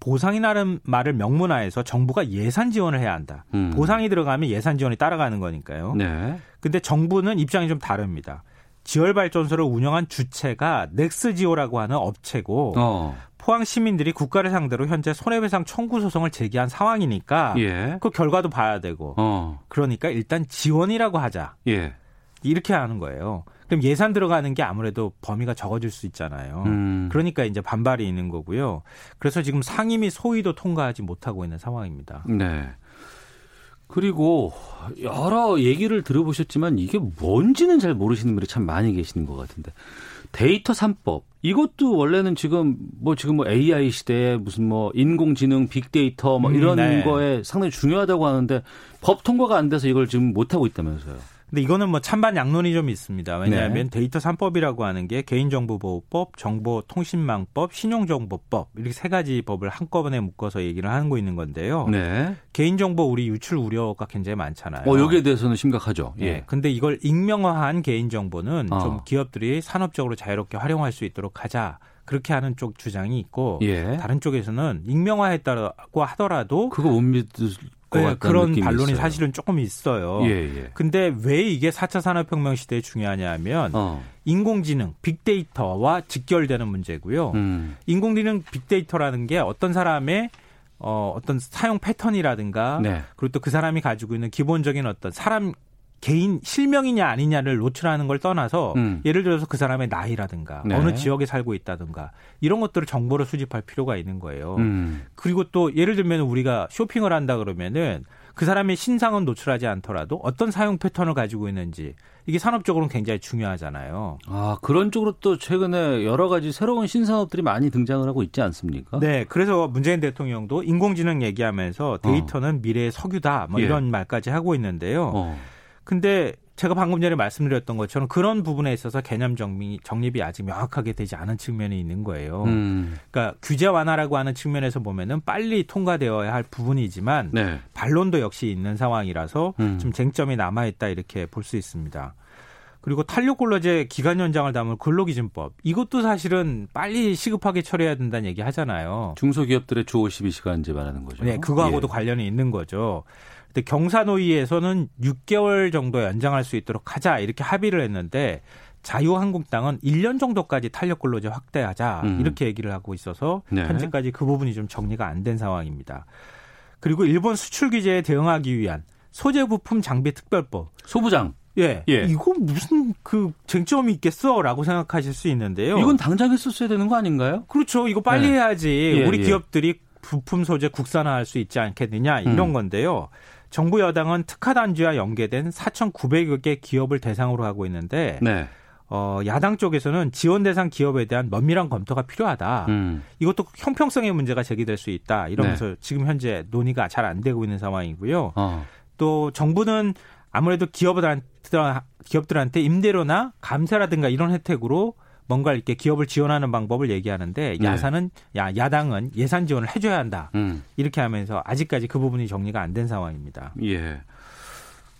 보상이라는 말을 명문화해서 정부가 예산 지원을 해야 한다. 음. 보상이 들어가면 예산 지원이 따라가는 거니까요. 네. 근데 정부는 입장이 좀 다릅니다. 지열 발전소를 운영한 주체가 넥스지오라고 하는 업체고 어. 포항 시민들이 국가를 상대로 현재 손해배상 청구 소송을 제기한 상황이니까 예. 그 결과도 봐야 되고 어. 그러니까 일단 지원이라고 하자 예. 이렇게 하는 거예요. 그럼 예산 들어가는 게 아무래도 범위가 적어질 수 있잖아요. 음. 그러니까 이제 반발이 있는 거고요. 그래서 지금 상임위 소위도 통과하지 못하고 있는 상황입니다. 네. 그리고 여러 얘기를 들어보셨지만 이게 뭔지는 잘 모르시는 분들이 참 많이 계시는 것 같은데 데이터 3법 이것도 원래는 지금 뭐 지금 뭐 AI 시대에 무슨 뭐 인공지능 빅데이터 뭐 음, 이런 네. 거에 상당히 중요하다고 하는데 법 통과가 안 돼서 이걸 지금 못 하고 있다면서요. 근데 이거는 뭐 찬반 양론이 좀 있습니다. 왜냐하면 네. 데이터 3법이라고 하는 게 개인정보보호법, 정보통신망법, 신용정보법 이렇게 세 가지 법을 한꺼번에 묶어서 얘기를 하고 있는 건데요. 네. 개인정보 우리 유출 우려가 굉장히 많잖아요. 어, 여기에 대해서는 심각하죠. 예. 예. 근데 이걸 익명화한 개인정보는 어. 좀 기업들이 산업적으로 자유롭게 활용할 수 있도록 하자. 그렇게 하는 쪽 주장이 있고 예. 다른 쪽에서는 익명화했다고 하더라도 그거 못 믿을 것 네, 같다는 그런 느낌이 반론이 있어요. 사실은 조금 있어요. 예, 예. 근데 왜 이게 4차 산업혁명 시대에 중요하냐 하면 어. 인공지능, 빅데이터와 직결되는 문제고요. 음. 인공지능 빅데이터라는 게 어떤 사람의 어, 어떤 사용 패턴이라든가 네. 그리고 또 그 사람이 가지고 있는 기본적인 어떤 사람 개인 실명이냐 아니냐를 노출하는 걸 떠나서 음. 예를 들어서 그 사람의 나이라든가 네. 어느 지역에 살고 있다든가 이런 것들을 정보를 수집할 필요가 있는 거예요. 음. 그리고 또 예를 들면 우리가 쇼핑을 한다 그러면은 그 사람의 신상은 노출하지 않더라도 어떤 사용 패턴을 가지고 있는지 이게 산업적으로는 굉장히 중요하잖아요. 아, 그런 쪽으로 또 최근에 여러 가지 새로운 신산업들이 많이 등장을 하고 있지 않습니까? 네, 그래서 문재인 대통령도 인공지능 얘기하면서 데이터는 미래의 석유다 뭐 어. 예. 이런 말까지 하고 있는데요. 어. 근데 제가 방금 전에 말씀드렸던 것처럼 그런 부분에 있어서 개념 정리, 정립이 아직 명확하게 되지 않은 측면이 있는 거예요. 음. 그러니까 규제 완화라고 하는 측면에서 보면은 빨리 통과되어야 할 부분이지만 네. 반론도 역시 있는 상황이라서 음. 좀 쟁점이 남아 있다 이렇게 볼 수 있습니다. 그리고 탄력근로제 기간 연장을 담은 근로기준법 이것도 사실은 빨리 시급하게 처리해야 된다는 얘기 하잖아요. 중소기업들의 주 52시간제 말하는 거죠. 네, 그거하고도 예. 관련이 있는 거죠. 근데 경사노위에서는 6개월 정도 연장할 수 있도록 하자 이렇게 합의를 했는데 자유한국당은 1년 정도까지 탄력근로제 확대하자 음. 이렇게 얘기를 하고 있어서 네. 현재까지 그 부분이 좀 정리가 안 된 상황입니다. 그리고 일본 수출 규제에 대응하기 위한 소재 부품 장비 특별법 소부장. 예, 예. 이거 무슨 그 쟁점이 있겠어라고 생각하실 수 있는데요. 이건 당장 했었어야 되는 거 아닌가요? 그렇죠. 이거 빨리 네. 해야지 예, 우리 예. 기업들이 부품 소재 국산화할 수 있지 않겠느냐 이런 음. 건데요. 정부 여당은 특화 단지와 연계된 4,900여 개 기업을 대상으로 하고 있는데 네. 어, 야당 쪽에서는 지원 대상 기업에 대한 면밀한 검토가 필요하다. 음. 이것도 형평성의 문제가 제기될 수 있다. 이러면서 네. 지금 현재 논의가 잘 안 되고 있는 상황이고요. 어. 또 정부는 아무래도 기업들한테 기업들한테 임대료나 감세라든가 이런 혜택으로 뭔가 이렇게 기업을 지원하는 방법을 얘기하는데 네. 야사는 야 야당은 예산 지원을 해줘야 한다 음. 이렇게 하면서 아직까지 그 부분이 정리가 안 된 상황입니다. 예.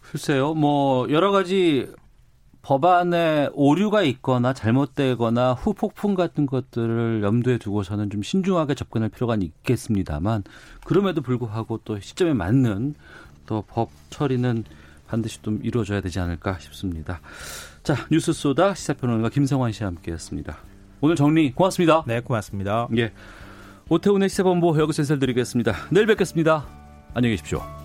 글쎄요, 뭐, 여러 가지 법안에 오류가 있거나 잘못되거나 후폭풍 같은 것들을 염두에 두고서는 좀 신중하게 접근할 필요가 있겠습니다만, 그럼에도 불구하고 또 시점에 맞는 또 법 처리는 반드시 좀 이루어져야 되지 않을까 싶습니다. 자, 뉴스 쏘다 시사평론가 김성환 씨와 함께 했습니다. 오늘 정리 고맙습니다. 네, 고맙습니다. 예. 오태훈의 시사본부 여기서 인사드리겠습니다. 내일 뵙겠습니다. 안녕히 계십시오.